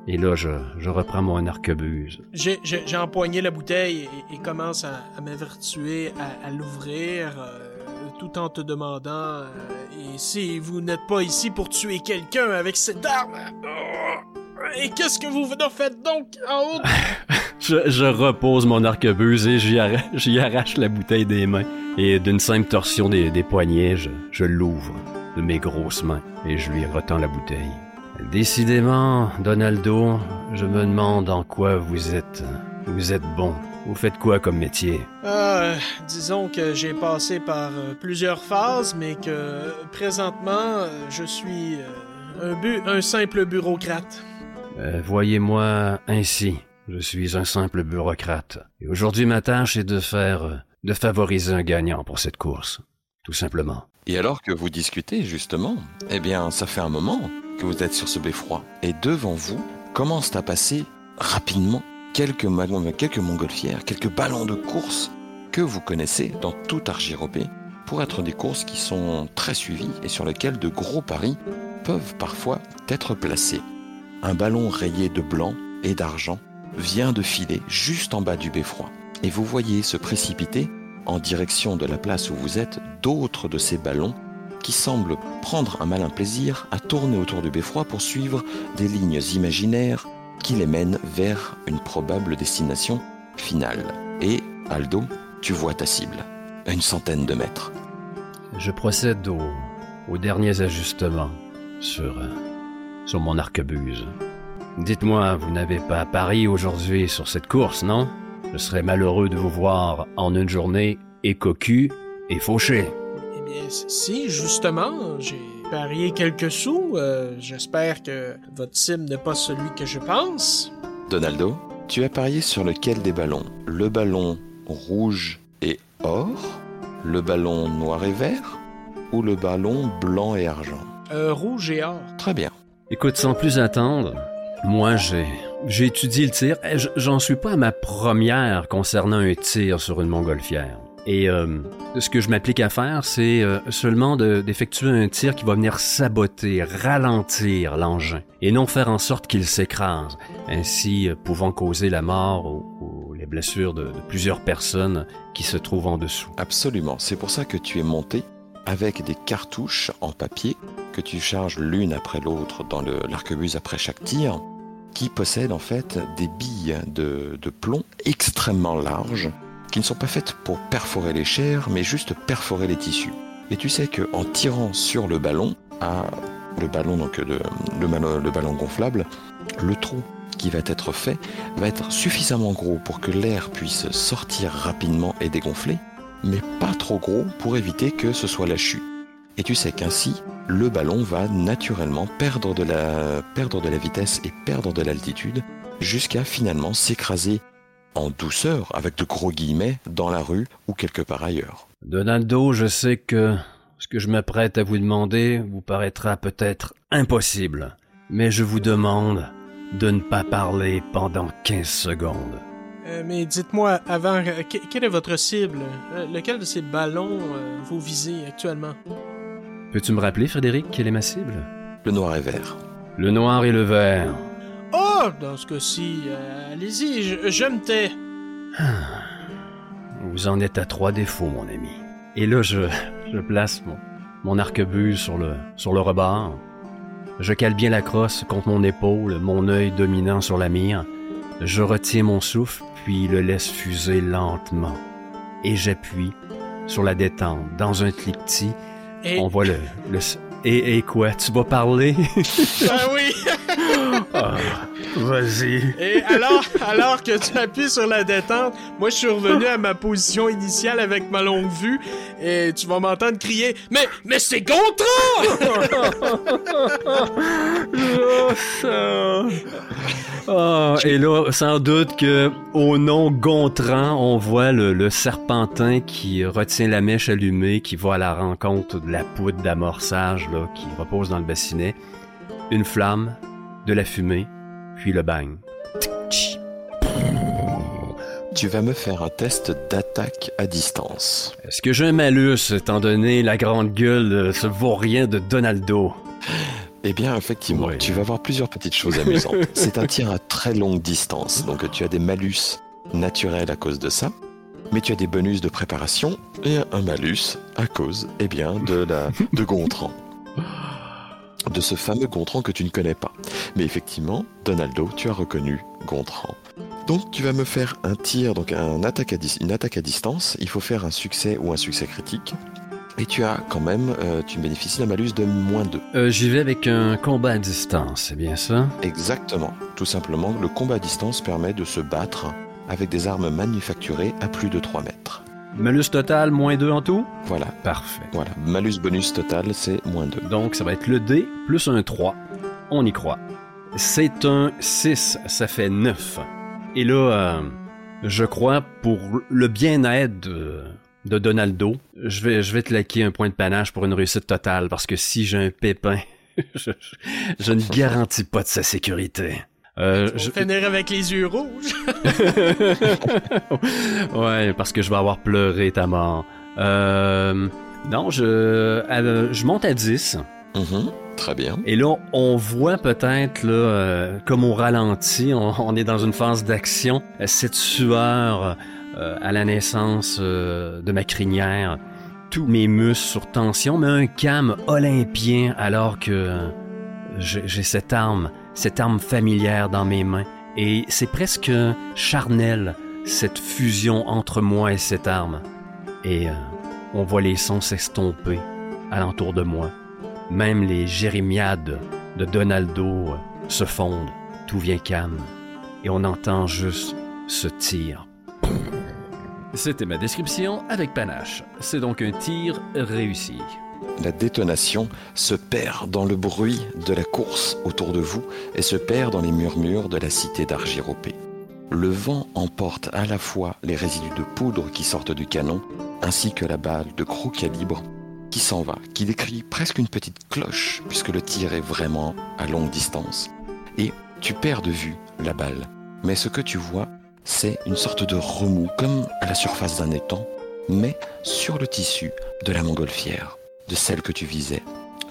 Et là, je, reprends mon arquebuse. J'ai, j'ai, empoigné la bouteille et, commence à, à m'avertuer à, à l'ouvrir, euh, tout en te demandant euh, Et si vous n'êtes pas ici pour tuer quelqu'un avec cette arme? Euh, Et qu'est-ce que vous en faites donc en haut? Je, repose mon arquebuse et j'y arrache, la bouteille des mains. Et d'une simple torsion des, des poignets, je, je l'ouvre de mes grosses mains et je lui retends la bouteille. Décidément, Donaldo, je me demande en quoi vous êtes. Vous êtes bon. Vous faites quoi comme métier? Ah, euh, disons que j'ai passé par euh, plusieurs phases, mais que euh, présentement, je suis un, bu- un simple bureaucrate. Euh, Voyez-moi ainsi. Je suis un simple bureaucrate. Et aujourd'hui, ma tâche est de faire, de favoriser un gagnant pour cette course. Tout simplement. Et alors que vous discutez, justement, eh bien, ça fait un moment que vous êtes sur ce beffroi. Et devant vous commencent à passer rapidement? Quelques, montgolfières, quelques ballons de course que vous connaissez dans tout Argiropé pour être des courses qui sont très suivies et sur lesquelles de gros paris peuvent parfois être placés. Un ballon rayé de blanc et d'argent vient de filer juste en bas du beffroi. Et vous voyez se précipiter en direction de la place où vous êtes d'autres de ces ballons qui semblent prendre un malin plaisir à tourner autour du beffroi pour suivre des lignes imaginaires qui les mènent vers une probable destination finale. Et, Aldo, tu vois ta cible, à une centaine de mètres. Je procède aux, aux derniers ajustements sur, euh, sur mon arquebuse. Dites-moi, vous n'avez pas pari aujourd'hui sur cette course, non? Je serais malheureux de vous voir en une journée et cocu et fauché. Eh bien, si, justement, j'ai parié quelques sous. euh, J'espère que votre cible n'est pas celui que je pense. Donaldo, tu as parié sur lequel des ballons? Le ballon rouge et or? Le ballon noir et vert? Ou le ballon blanc et argent? Euh, rouge et or. Très bien. Écoute, sans plus attendre, moi j'ai j'ai étudié le tir. J'en suis pas à ma première concernant un tir sur une montgolfière. Et euh, ce que je m'applique à faire, c'est euh, seulement de- d'effectuer un tir qui va venir saboter, ralentir l'engin, et non faire en sorte qu'il s'écrase, ainsi euh, pouvant causer la mort ou, ou les blessures de, de plusieurs personnes qui se trouvent en dessous. Absolument. C'est pour ça que tu es monté avec des cartouches en papier que tu charges l'une après l'autre dans l'arquebuse après chaque tir, qui possèdent en fait des billes de, de plomb extrêmement larges, ne sont pas faites pour perforer les chairs, mais juste perforer les tissus. Et tu sais que en tirant sur le ballon, le ballon donc de, le, gonflable, le trou qui va être fait va être suffisamment gros pour que l'air puisse sortir rapidement et dégonfler, mais pas trop gros pour éviter que ce soit la chute. Et tu sais qu'ainsi, le ballon va naturellement perdre de la, perdre de la vitesse et perdre de l'altitude jusqu'à finalement s'écraser en douceur, avec de gros guillemets, dans la rue ou quelque part ailleurs. Donaldo, je sais que ce que je m'apprête à vous demander vous paraîtra peut-être impossible, mais je vous demande de ne pas parler pendant 15 secondes. Euh, mais dites-moi, avant, euh, que- quelle est votre cible? Euh, lequel de ces ballons euh, vous visez actuellement? Peux-tu me rappeler, Frédéric, quelle est ma cible? Le noir et vert. Le noir et le vert. Oh! Dans ce cas-ci, euh, allez-y, je, je me tais. Vous en êtes à trois défauts, mon ami. Et là, je, je place mon, mon arquebuse sur le, sur le rebord. Je cale bien la crosse contre mon épaule, mon œil dominant sur la mire. Je retiens mon souffle, puis le laisse fuser lentement. Et j'appuie sur la détente. Dans un cliquetis, Et... on voit le... le et, et quoi, tu vas parler? Ah oui! Vas-y. Et alors, alors que tu appuies sur la détente, moi je suis revenu à ma position initiale avec ma longue vue et tu vas m'entendre crier Mais mais c'est Gontran! Ah, et là, sans doute que au nom Gontran, on voit le, le serpentin qui retient la mèche allumée, qui va à la rencontre de la poudre d'amorçage là, qui repose dans le bassinet. Une flamme, de la fumée, puis le bang. Tu vas me faire un test d'attaque à distance. Est-ce que j'ai un malus, étant donné la grande gueule de ce vaurien de Donaldo? Eh bien, effectivement, tu vas voir plusieurs petites choses amusantes. C'est un tir à très longue distance, donc tu as des malus naturels à cause de ça, mais tu as des bonus de préparation et un malus à cause, eh bien, de la de Gontran. De ce fameux Gontran que tu ne connais pas. Mais effectivement, Donaldo, tu as reconnu Gontran. Donc tu vas me faire un tir, donc un attaque à une attaque à distance. Il faut faire un succès ou un succès critique. Et tu as quand même, euh, tu bénéficies d'un malus de moins 2. Euh, J'y vais avec un combat à distance, c'est bien ça? Exactement. Tout simplement, le combat à distance permet de se battre avec des armes manufacturées à plus de 3 mètres. Malus total, moins 2 en tout? Voilà, Parfait. voilà. Malus bonus total, c'est moins 2. Donc, ça va être le D plus un 3. On y croit. C'est un 6, ça fait 9. Et là, euh, je crois, pour le bien-être de, de Donaldo, je vais, je vais te laquer un point de panache pour une réussite totale, parce que si j'ai un pépin, je, je- je ne garantis pas de sa sécurité. Euh, Je finir avec les yeux rouges. ouais, parce que je vais avoir pleuré ta mort. Euh, non, je, euh, je monte à 10. Mhm, Très bien. Et là, on voit peut-être, là, euh, comme au ralenti, on, on est dans une phase d'action, euh, cette sueur euh, à la naissance euh, de ma crinière, tous mes muscles sur tension, mais un calme olympien alors que j'ai cette arme, cette arme familière dans mes mains. Et c'est presque charnel, cette fusion entre moi et cette arme. Et euh, on voit les sons s'estomper alentour de moi. Même les jérémiades de Donaldo euh, se fondent, tout vient calme, et on entend juste ce tir. C'était ma description avec panache. C'est donc un tir réussi. La détonation se perd dans le bruit de la course autour de vous et se perd dans les murmures de la cité d'Argiropé. Le vent emporte à la fois les résidus de poudre qui sortent du canon, ainsi que la balle de gros calibre qui s'en va, qui décrit presque une petite cloche, puisque le tir est vraiment à longue distance. Et tu perds de vue la balle. Mais ce que tu vois, c'est une sorte de remous, comme à la surface d'un étang, mais sur le tissu de la montgolfière, de celle que tu visais.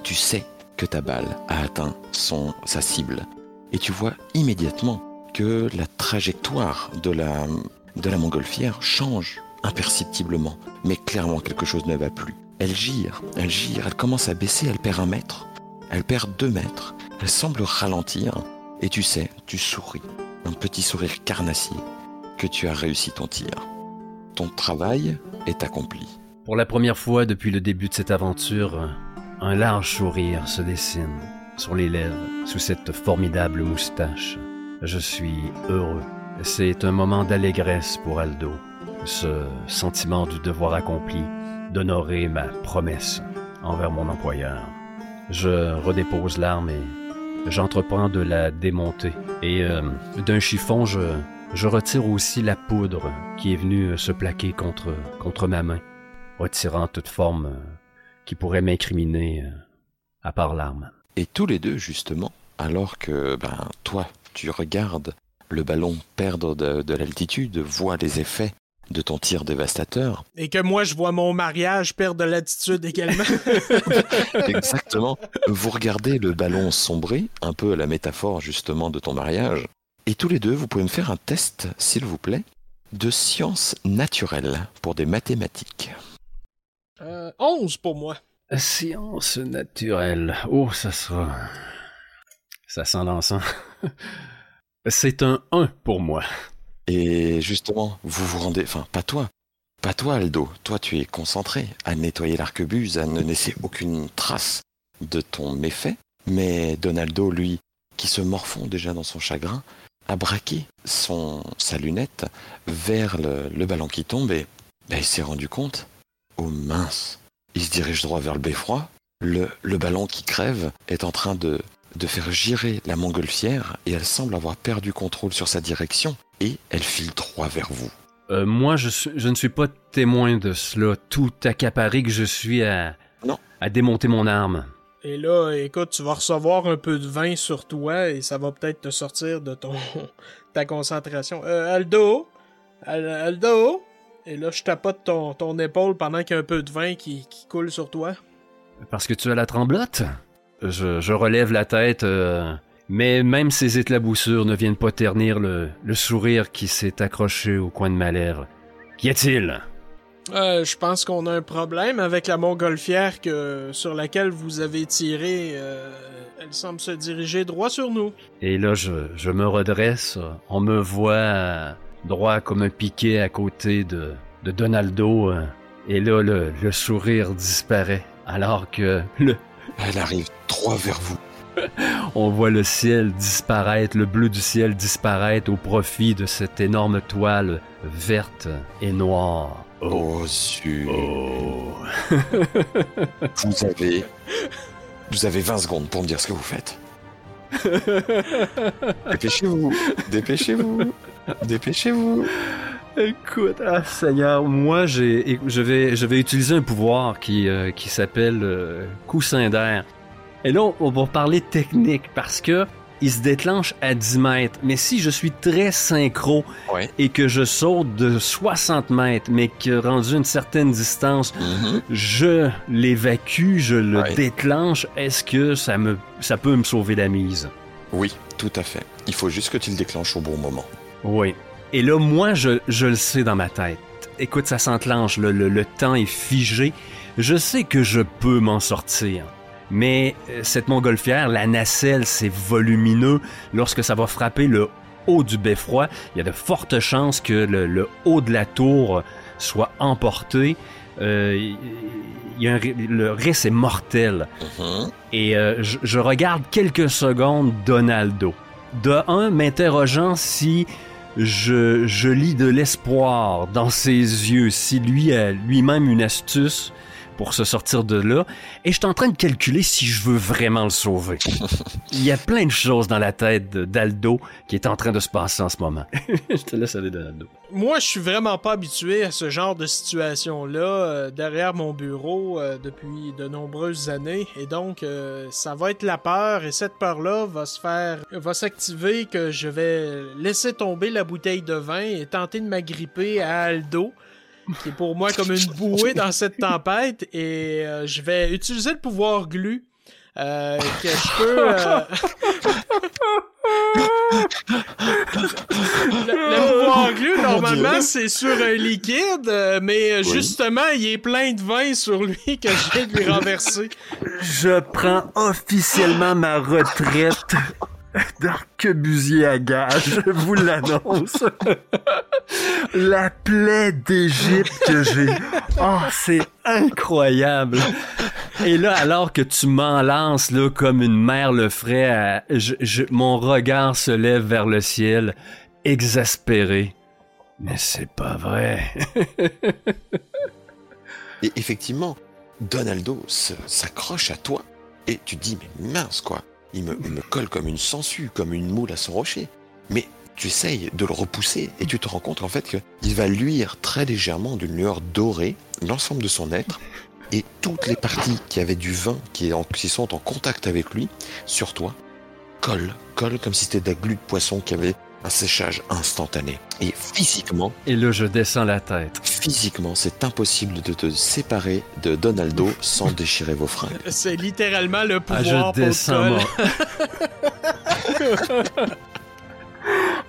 Tu sais que ta balle a atteint son, sa cible. Et tu vois immédiatement que la trajectoire de la, de la montgolfière change imperceptiblement. Mais clairement, quelque chose ne va plus. Elle gire, elle gire, elle commence à baisser, elle perd un mètre, elle perd deux mètres, elle semble ralentir. Et tu sais, tu souris, un petit sourire carnassier, que tu as réussi ton tir. Ton travail est accompli. Pour la première fois depuis le début de cette aventure, un large sourire se dessine sur les lèvres sous cette formidable moustache. Je suis heureux. C'est un moment d'allégresse pour Aldo. Ce sentiment du devoir accompli, d'honorer ma promesse envers mon employeur. Je redépose l'arme et j'entreprends de la démonter. Et euh, d'un chiffon, je, je retire aussi la poudre qui est venue se plaquer contre, contre ma main, retirant toute forme euh, qui pourrait m'incriminer euh, à part l'arme. Et tous les deux, justement, alors que ben, toi, tu regardes le ballon perdre de, de l'altitude, vois les effets de ton tir dévastateur. Et que moi, je vois mon mariage perdre de l'altitude également. Exactement. Vous regardez le ballon sombrer, un peu à la métaphore justement de ton mariage. Et tous les deux, vous pouvez me faire un test, s'il vous plaît, de sciences naturelles pour des mathématiques. Euh, 11 pour moi. Science naturelle. Oh, ça sera. Ça sent l'encens. C'est un 1 pour moi. Et justement, vous vous rendez, enfin, pas toi, pas toi, Aldo. Toi, tu es concentré à nettoyer l'arquebuse, à ne laisser aucune trace de ton méfait. Mais Donaldo, lui, qui se morfond déjà dans son chagrin, a braqué son, sa lunette vers le, le ballon qui tombe et ben, il s'est rendu compte. Oh mince Il se dirige droit vers le beffroi. Le, le ballon qui crève est en train de, de faire girer la montgolfière et elle semble avoir perdu contrôle sur sa direction et elle file droit vers vous. Euh, moi, je, suis- je ne suis pas témoin de cela, tout accaparé que je suis à, Non. à démonter mon arme. Et là, écoute, tu vas recevoir un peu de vin sur toi et ça va peut-être te sortir de ton ta concentration. Euh, Aldo, Al- Aldo, et là je tapote ton, ton épaule pendant qu'il y a un peu de vin qui, qui coule sur toi. Parce que tu as la tremblote? Je, je relève la tête, euh, mais même ces éclaboussures ne viennent pas ternir le, le sourire qui s'est accroché au coin de ma lèvre. Qu'y a-t-il? Euh, je pense qu'on a un problème avec la montgolfière que sur laquelle vous avez tiré. euh, elle semble se diriger droit sur nous. Et là, je, je me redresse. On me voit droit comme un piquet à côté de, de Donaldo. euh, et là, le, le sourire disparaît. Alors que le, Elle arrive droit vers vous. on voit le ciel disparaître, le bleu du ciel disparaître au profit de cette énorme toile verte et noire. Oh. Oh. Oh. Vous avez... Vous avez 20 secondes pour me dire ce que vous faites. Dépêchez-vous. Dépêchez-vous. Dépêchez-vous. Écoute, ah Seigneur, moi j'ai, je vais, je vais utiliser un pouvoir qui, euh, qui s'appelle euh, coussin d'air. Et là, on va parler technique parce que il se déclenche à 10 mètres. Mais si je suis très synchro Ouais. et que je saute de 60 mètres, mais que rendu une certaine distance, Mhm. je l'évacue, je le Ouais. déclenche, est-ce que ça me, ça peut me sauver la mise? Oui, tout à fait. Il faut juste que tu le déclenches au bon moment. Oui. Et là, moi, je, je le sais dans ma tête. Écoute, ça s'enclenche, le, le, le temps est figé. Je sais que je peux m'en sortir. Mais euh, cette montgolfière, la nacelle, c'est volumineux. Lorsque ça va frapper le haut du beffroi, il y a de fortes chances que le, le haut de la tour soit emporté. Euh, il y a un ri- le risque est mortel. Mhm. Et euh, je, je regarde quelques secondes Donaldo. De un, m'interrogeant si je, je lis de l'espoir dans ses yeux, si lui a lui-même une astuce pour se sortir de là. Et je suis en train de calculer si je veux vraiment le sauver. Il y a plein de choses dans la tête de- d'Aldo qui est en train de se passer en ce moment. je te laisse aller, Donaldo. Moi, je suis vraiment pas habitué à ce genre de situation-là euh, derrière mon bureau euh, depuis de nombreuses années. Et donc, euh, ça va être la peur. Et cette peur-là va se faire, va s'activer que je vais laisser tomber la bouteille de vin et tenter de m'agripper à Aldo, qui est pour moi comme une bouée dans cette tempête. Et euh, je vais utiliser le pouvoir glu. euh, que je peux. euh, le, le pouvoir glu, normalement, c'est sur un liquide, euh, mais euh, Oui. justement, il est plein de vin sur lui que je de lui renverser. Je prends officiellement ma retraite d'arquebusier à gage, je vous l'annonce. La plaie d'Égypte que j'ai. Oh, c'est incroyable. Et là, alors que tu m'en lances là, comme une mère le ferait, à- je- je- mon regard se lève vers le ciel, exaspéré. Mais c'est pas vrai. Et effectivement, Donaldo s'accroche à toi et tu te dis mais mince quoi, il me, colle comme une sangsue, comme une moule à son rocher. Mais tu essayes de le repousser et tu te rends compte en fait qu'il va luire très légèrement d'une lueur dorée l'ensemble de son être et toutes les parties qui avaient du vin, qui, qui sont en contact avec lui, sur toi, collent, collent comme si c'était de la glu de poisson qui avait un séchage instantané. Et physiquement... Et là, je descends la tête. Physiquement, c'est impossible de te séparer de Donaldo sans déchirer vos fringues. C'est littéralement le Ah, pouvoir je descends.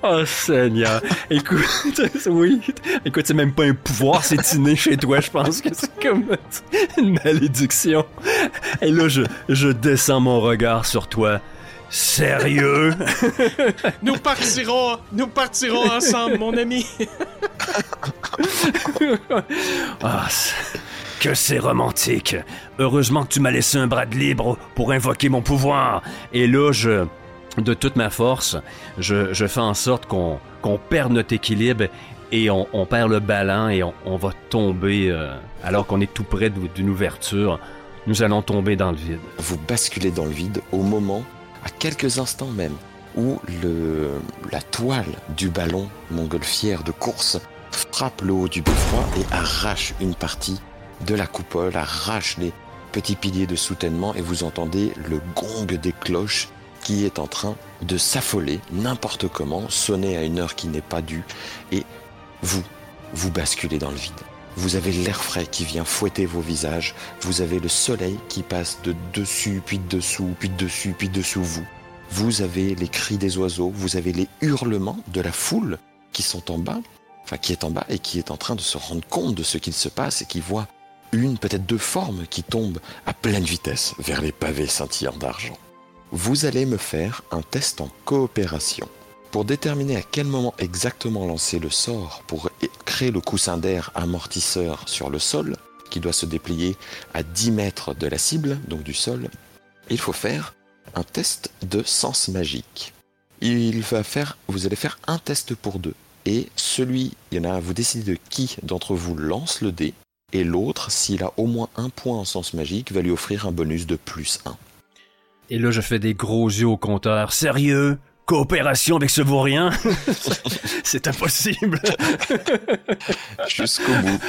oh Seigneur. Écoute, oui. Écoute, c'est même pas un pouvoir, c'est inné chez toi. Je pense que c'est comme une malédiction. Et là, je, je descends mon regard sur toi. Sérieux? Nous partirons, nous partirons ensemble, mon ami. Ah, que c'est romantique. Heureusement que tu m'as laissé un bras de libre pour invoquer mon pouvoir. Et là, je, de toute ma force, je, je fais en sorte qu'on qu'on perde notre équilibre et on, on perd le ballon et on, on va tomber euh, alors qu'on est tout près d'une ouverture. Nous allons tomber dans le vide. Vous basculez dans le vide au moment, à quelques instants même, où le, la toile du ballon montgolfière de course frappe le haut du beffroi et arrache une partie de la coupole, arrache les petits piliers de soutènement et vous entendez le gong des cloches qui est en train de s'affoler n'importe comment, sonner à une heure qui n'est pas due et vous, vous basculez dans le vide. Vous avez l'air frais qui vient fouetter vos visages, vous avez le soleil qui passe de dessus, puis de dessous, puis de dessus, puis de dessous vous. Vous avez les cris des oiseaux, vous avez les hurlements de la foule qui sont en bas, enfin qui est en bas et qui est en train de se rendre compte de ce qu'il se passe et qui voit une, peut-être deux formes qui tombent à pleine vitesse vers les pavés scintillants d'argent. Vous allez me faire un test en coopération. Pour déterminer à quel moment exactement lancer le sort pour créer le coussin d'air amortisseur sur le sol, qui doit se déplier à 10 mètres de la cible, donc du sol, il faut faire un test de sens magique. Il va faire, vous allez faire un test pour deux. Et celui, il y en a, vous décidez de qui d'entre vous lance le dé, et l'autre, s'il a au moins un point en sens magique, va lui offrir un bonus de plus 1. Et là, je fais des gros yeux au compteur. Sérieux? Coopération avec ce vaurien? c'est impossible. Jusqu'au bout.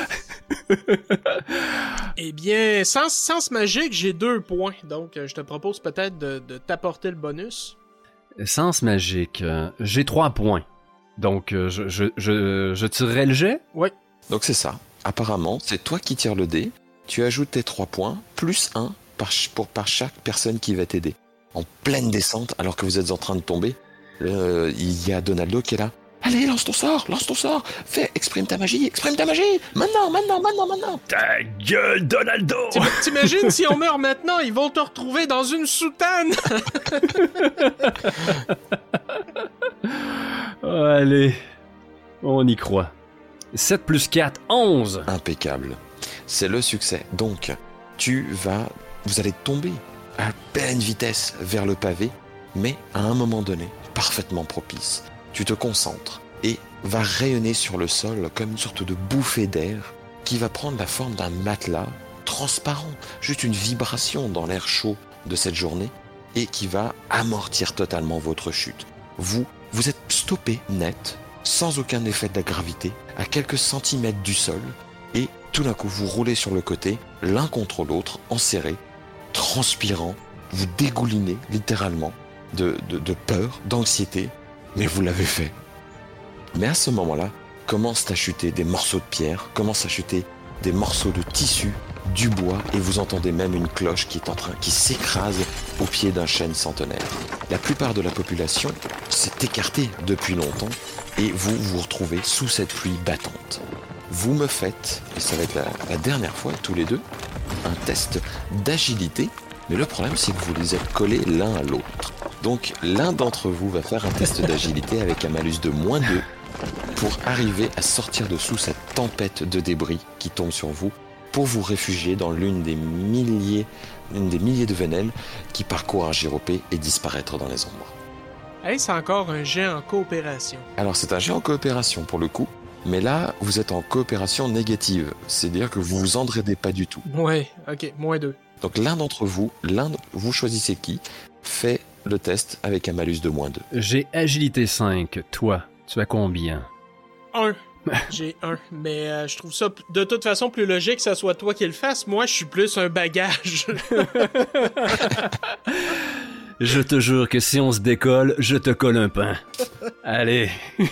Eh bien, sens, sens magique, j'ai deux points. Donc, euh, je te propose peut-être de, de t'apporter le bonus. Sens magique. euh, J'ai trois points. Donc, euh, je, je, je, je tirerai le jet? Donc c'est ça. Apparemment, c'est toi qui tires le dé. Tu ajoutes tes 3 points, plus 1 par, pour, par chaque personne qui va t'aider. En pleine descente, alors que vous êtes en train de tomber, euh, il y a Donaldo qui est là. Allez, lance ton sort, lance ton sort. Fais, exprime ta magie, exprime ta magie. Maintenant, maintenant, maintenant, maintenant. Ta gueule, Donaldo! T'im- T'imagines si on meurt maintenant, ils vont te retrouver dans une soutane. Allez, on y croit. 7 plus 4, 11! Impeccable. C'est le succès. Donc, tu vas, vous allez tomber à pleine vitesse vers le pavé, mais à un moment donné, parfaitement propice. Tu te concentres et va rayonner sur le sol comme une sorte de bouffée d'air qui va prendre la forme d'un matelas transparent, juste une vibration dans l'air chaud de cette journée et qui va amortir totalement votre chute. Vous, vous êtes stoppé net, sans aucun effet de la gravité, à quelques centimètres du sol, et tout d'un coup vous roulez sur le côté, l'un contre l'autre, enserrés, transpirant, vous dégoulinez littéralement de, peur, d'anxiété, mais vous l'avez fait. Mais à ce moment-là, commencent à chuter des morceaux de pierre, commencent à chuter des morceaux de tissu, du bois, et vous entendez même une cloche qui est en train, qui s'écrase au pied d'un chêne centenaire. La plupart de la population s'est écartée depuis longtemps, et vous vous retrouvez sous cette pluie battante. Vous me faites, et ça va être la dernière fois tous les deux, un test d'agilité, mais le problème c'est que vous les êtes collés l'un à l'autre. Donc l'un d'entre vous va faire un test d'agilité avec un malus de moins 2 pour arriver à sortir de sous cette tempête de débris qui tombe sur vous pour vous réfugier dans l'une des milliers, des milliers de vénelles qui parcourent un gyropée et disparaître dans les ombres. Hey, c'est encore un jet en coopération. Alors c'est un jeu en coopération pour le coup, mais là vous êtes en coopération négative, c'est-à-dire que vous vous endraidez pas du tout. Ouais, ok, moins deux. Donc l'un d'entre vous, l'un, vous choisissez qui, fait le test avec un malus de moins 2. J'ai agilité 5. Toi, tu as combien? Un. J'ai un, mais euh, je trouve ça de toute façon plus logique que ce soit toi qui le fasses. Moi, je suis plus un bagage. je te jure que si on se décolle, je te colle un pain. Allez.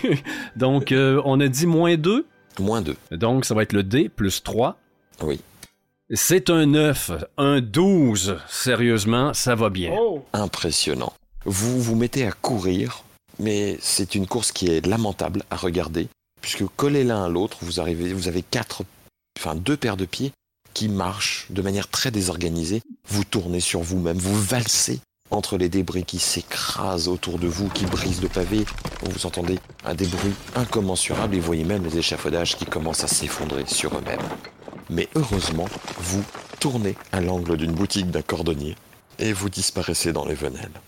Donc, euh, on a dit moins 2. Moins 2. Donc, ça va être le D plus 3. Oui. C'est un 9, un 12. Sérieusement, ça va bien. oh! Impressionnant. Vous vous mettez à courir, mais c'est une course qui est lamentable à regarder, puisque collés l'un à l'autre, vous arrivez, vous avez quatre, enfin deux paires de pieds qui marchent de manière très désorganisée. Vous tournez sur vous-même, vous valsez entre les débris qui s'écrasent autour de vous, qui brisent le pavé. Vous entendez un des bruits incommensurables et vous voyez même les échafaudages qui commencent à s'effondrer sur eux-mêmes. Mais heureusement, vous tournez à l'angle d'une boutique d'un cordonnier et vous disparaissez dans les venelles.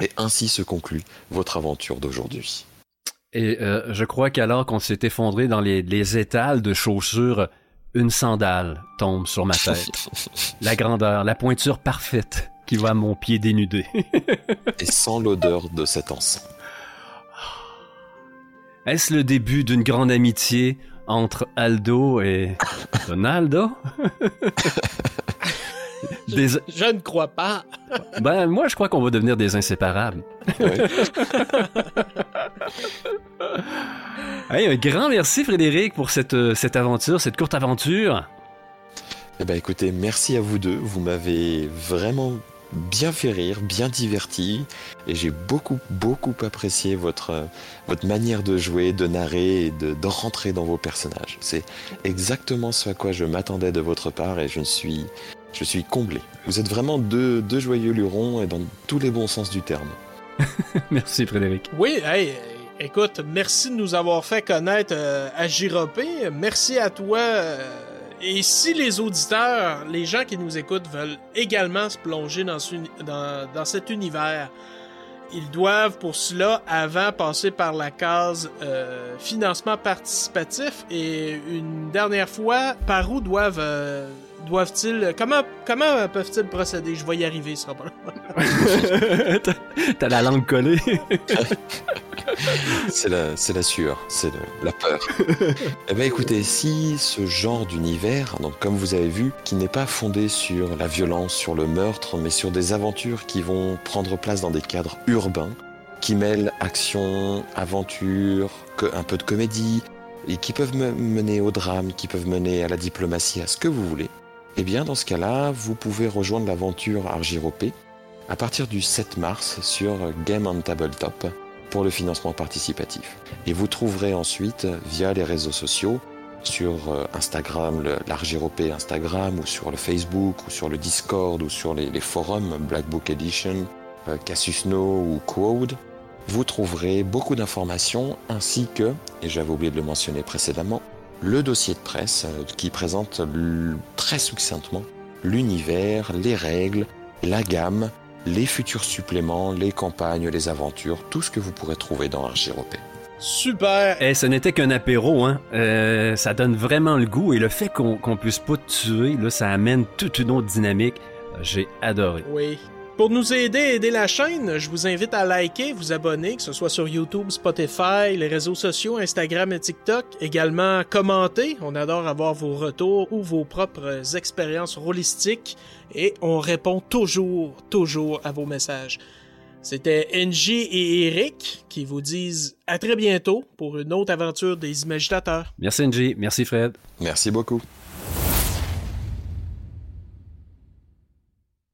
Et ainsi se conclut votre aventure d'aujourd'hui. Et euh, je crois qu'alors qu'on s'est effondré dans les, les étals de chaussures, une sandale tombe sur ma tête. la grandeur, la pointure parfaite qui va à mon pied dénudé. et sans l'odeur de cet encens. Est-ce le début d'une grande amitié entre Aldo et Donaldo? Des... Je, je, ne crois pas. ben, moi, je crois qu'on va devenir des inséparables. Hey, un grand merci, Frédéric, pour cette, cette aventure, cette courte aventure. Eh ben, écoutez, merci à vous deux. Vous m'avez vraiment bien fait rire, bien diverti, et j'ai beaucoup, beaucoup apprécié votre, votre manière de jouer, de narrer et de, de rentrer dans vos personnages. C'est exactement ce à quoi je m'attendais de votre part, et je suis, je suis comblé. Vous êtes vraiment deux, deux joyeux lurons, et dans tous les bons sens du terme. merci Frédéric. Oui, hey, écoute, merci de nous avoir fait connaître euh, à Giropé. Merci à toi. Euh, et si les auditeurs, les gens qui nous écoutent veulent également se plonger dans, ce, dans, dans cet univers, ils doivent pour cela avant passer par la case euh, financement participatif. Et une dernière fois par où doivent euh, doivent-ils comment comment peuvent-ils procéder? Je vais y arriver ce sera pas t'as la langue collée c'est la c'est la sueur c'est la peur. Eh ben écoutez si ce genre d'univers donc comme vous avez vu qui n'est pas fondé sur la violence sur le meurtre mais sur des aventures qui vont prendre place dans des cadres urbains qui mêlent action aventure un peu de comédie et qui peuvent mener au drame qui peuvent mener à la diplomatie à ce que vous voulez eh bien, dans ce cas-là, vous pouvez rejoindre l'aventure Argiropé à partir du 7 mars sur Game on Tabletop pour le financement participatif. Et vous trouverez ensuite via les réseaux sociaux sur Instagram, l'Argiropé Instagram, ou sur le Facebook, ou sur le Discord, ou sur les, forums Black Book Edition, Casus No ou Code, vous trouverez beaucoup d'informations ainsi que, et j'avais oublié de le mentionner précédemment, le dossier de presse qui présente très succinctement l'univers, les règles, la gamme, les futurs suppléments, les campagnes, les aventures, tout ce que vous pourrez trouver dans Argiropé. Super! Et ce n'était qu'un apéro, hein. Euh, ça donne vraiment le goût et le fait qu'on qu puisse pas tuer, là, ça amène toute une autre dynamique. J'ai adoré. Oui. Pour nous aider à aider la chaîne, je vous invite à liker, vous abonner, que ce soit sur YouTube, Spotify, les réseaux sociaux, Instagram et TikTok. Également, commenter. On adore avoir vos retours ou vos propres expériences rôlistiques. Et on répond toujours, toujours à vos messages. C'était NJ et Eric qui vous disent à très bientôt pour une autre aventure des imaginateurs. Merci NJ, merci Fred. Merci beaucoup.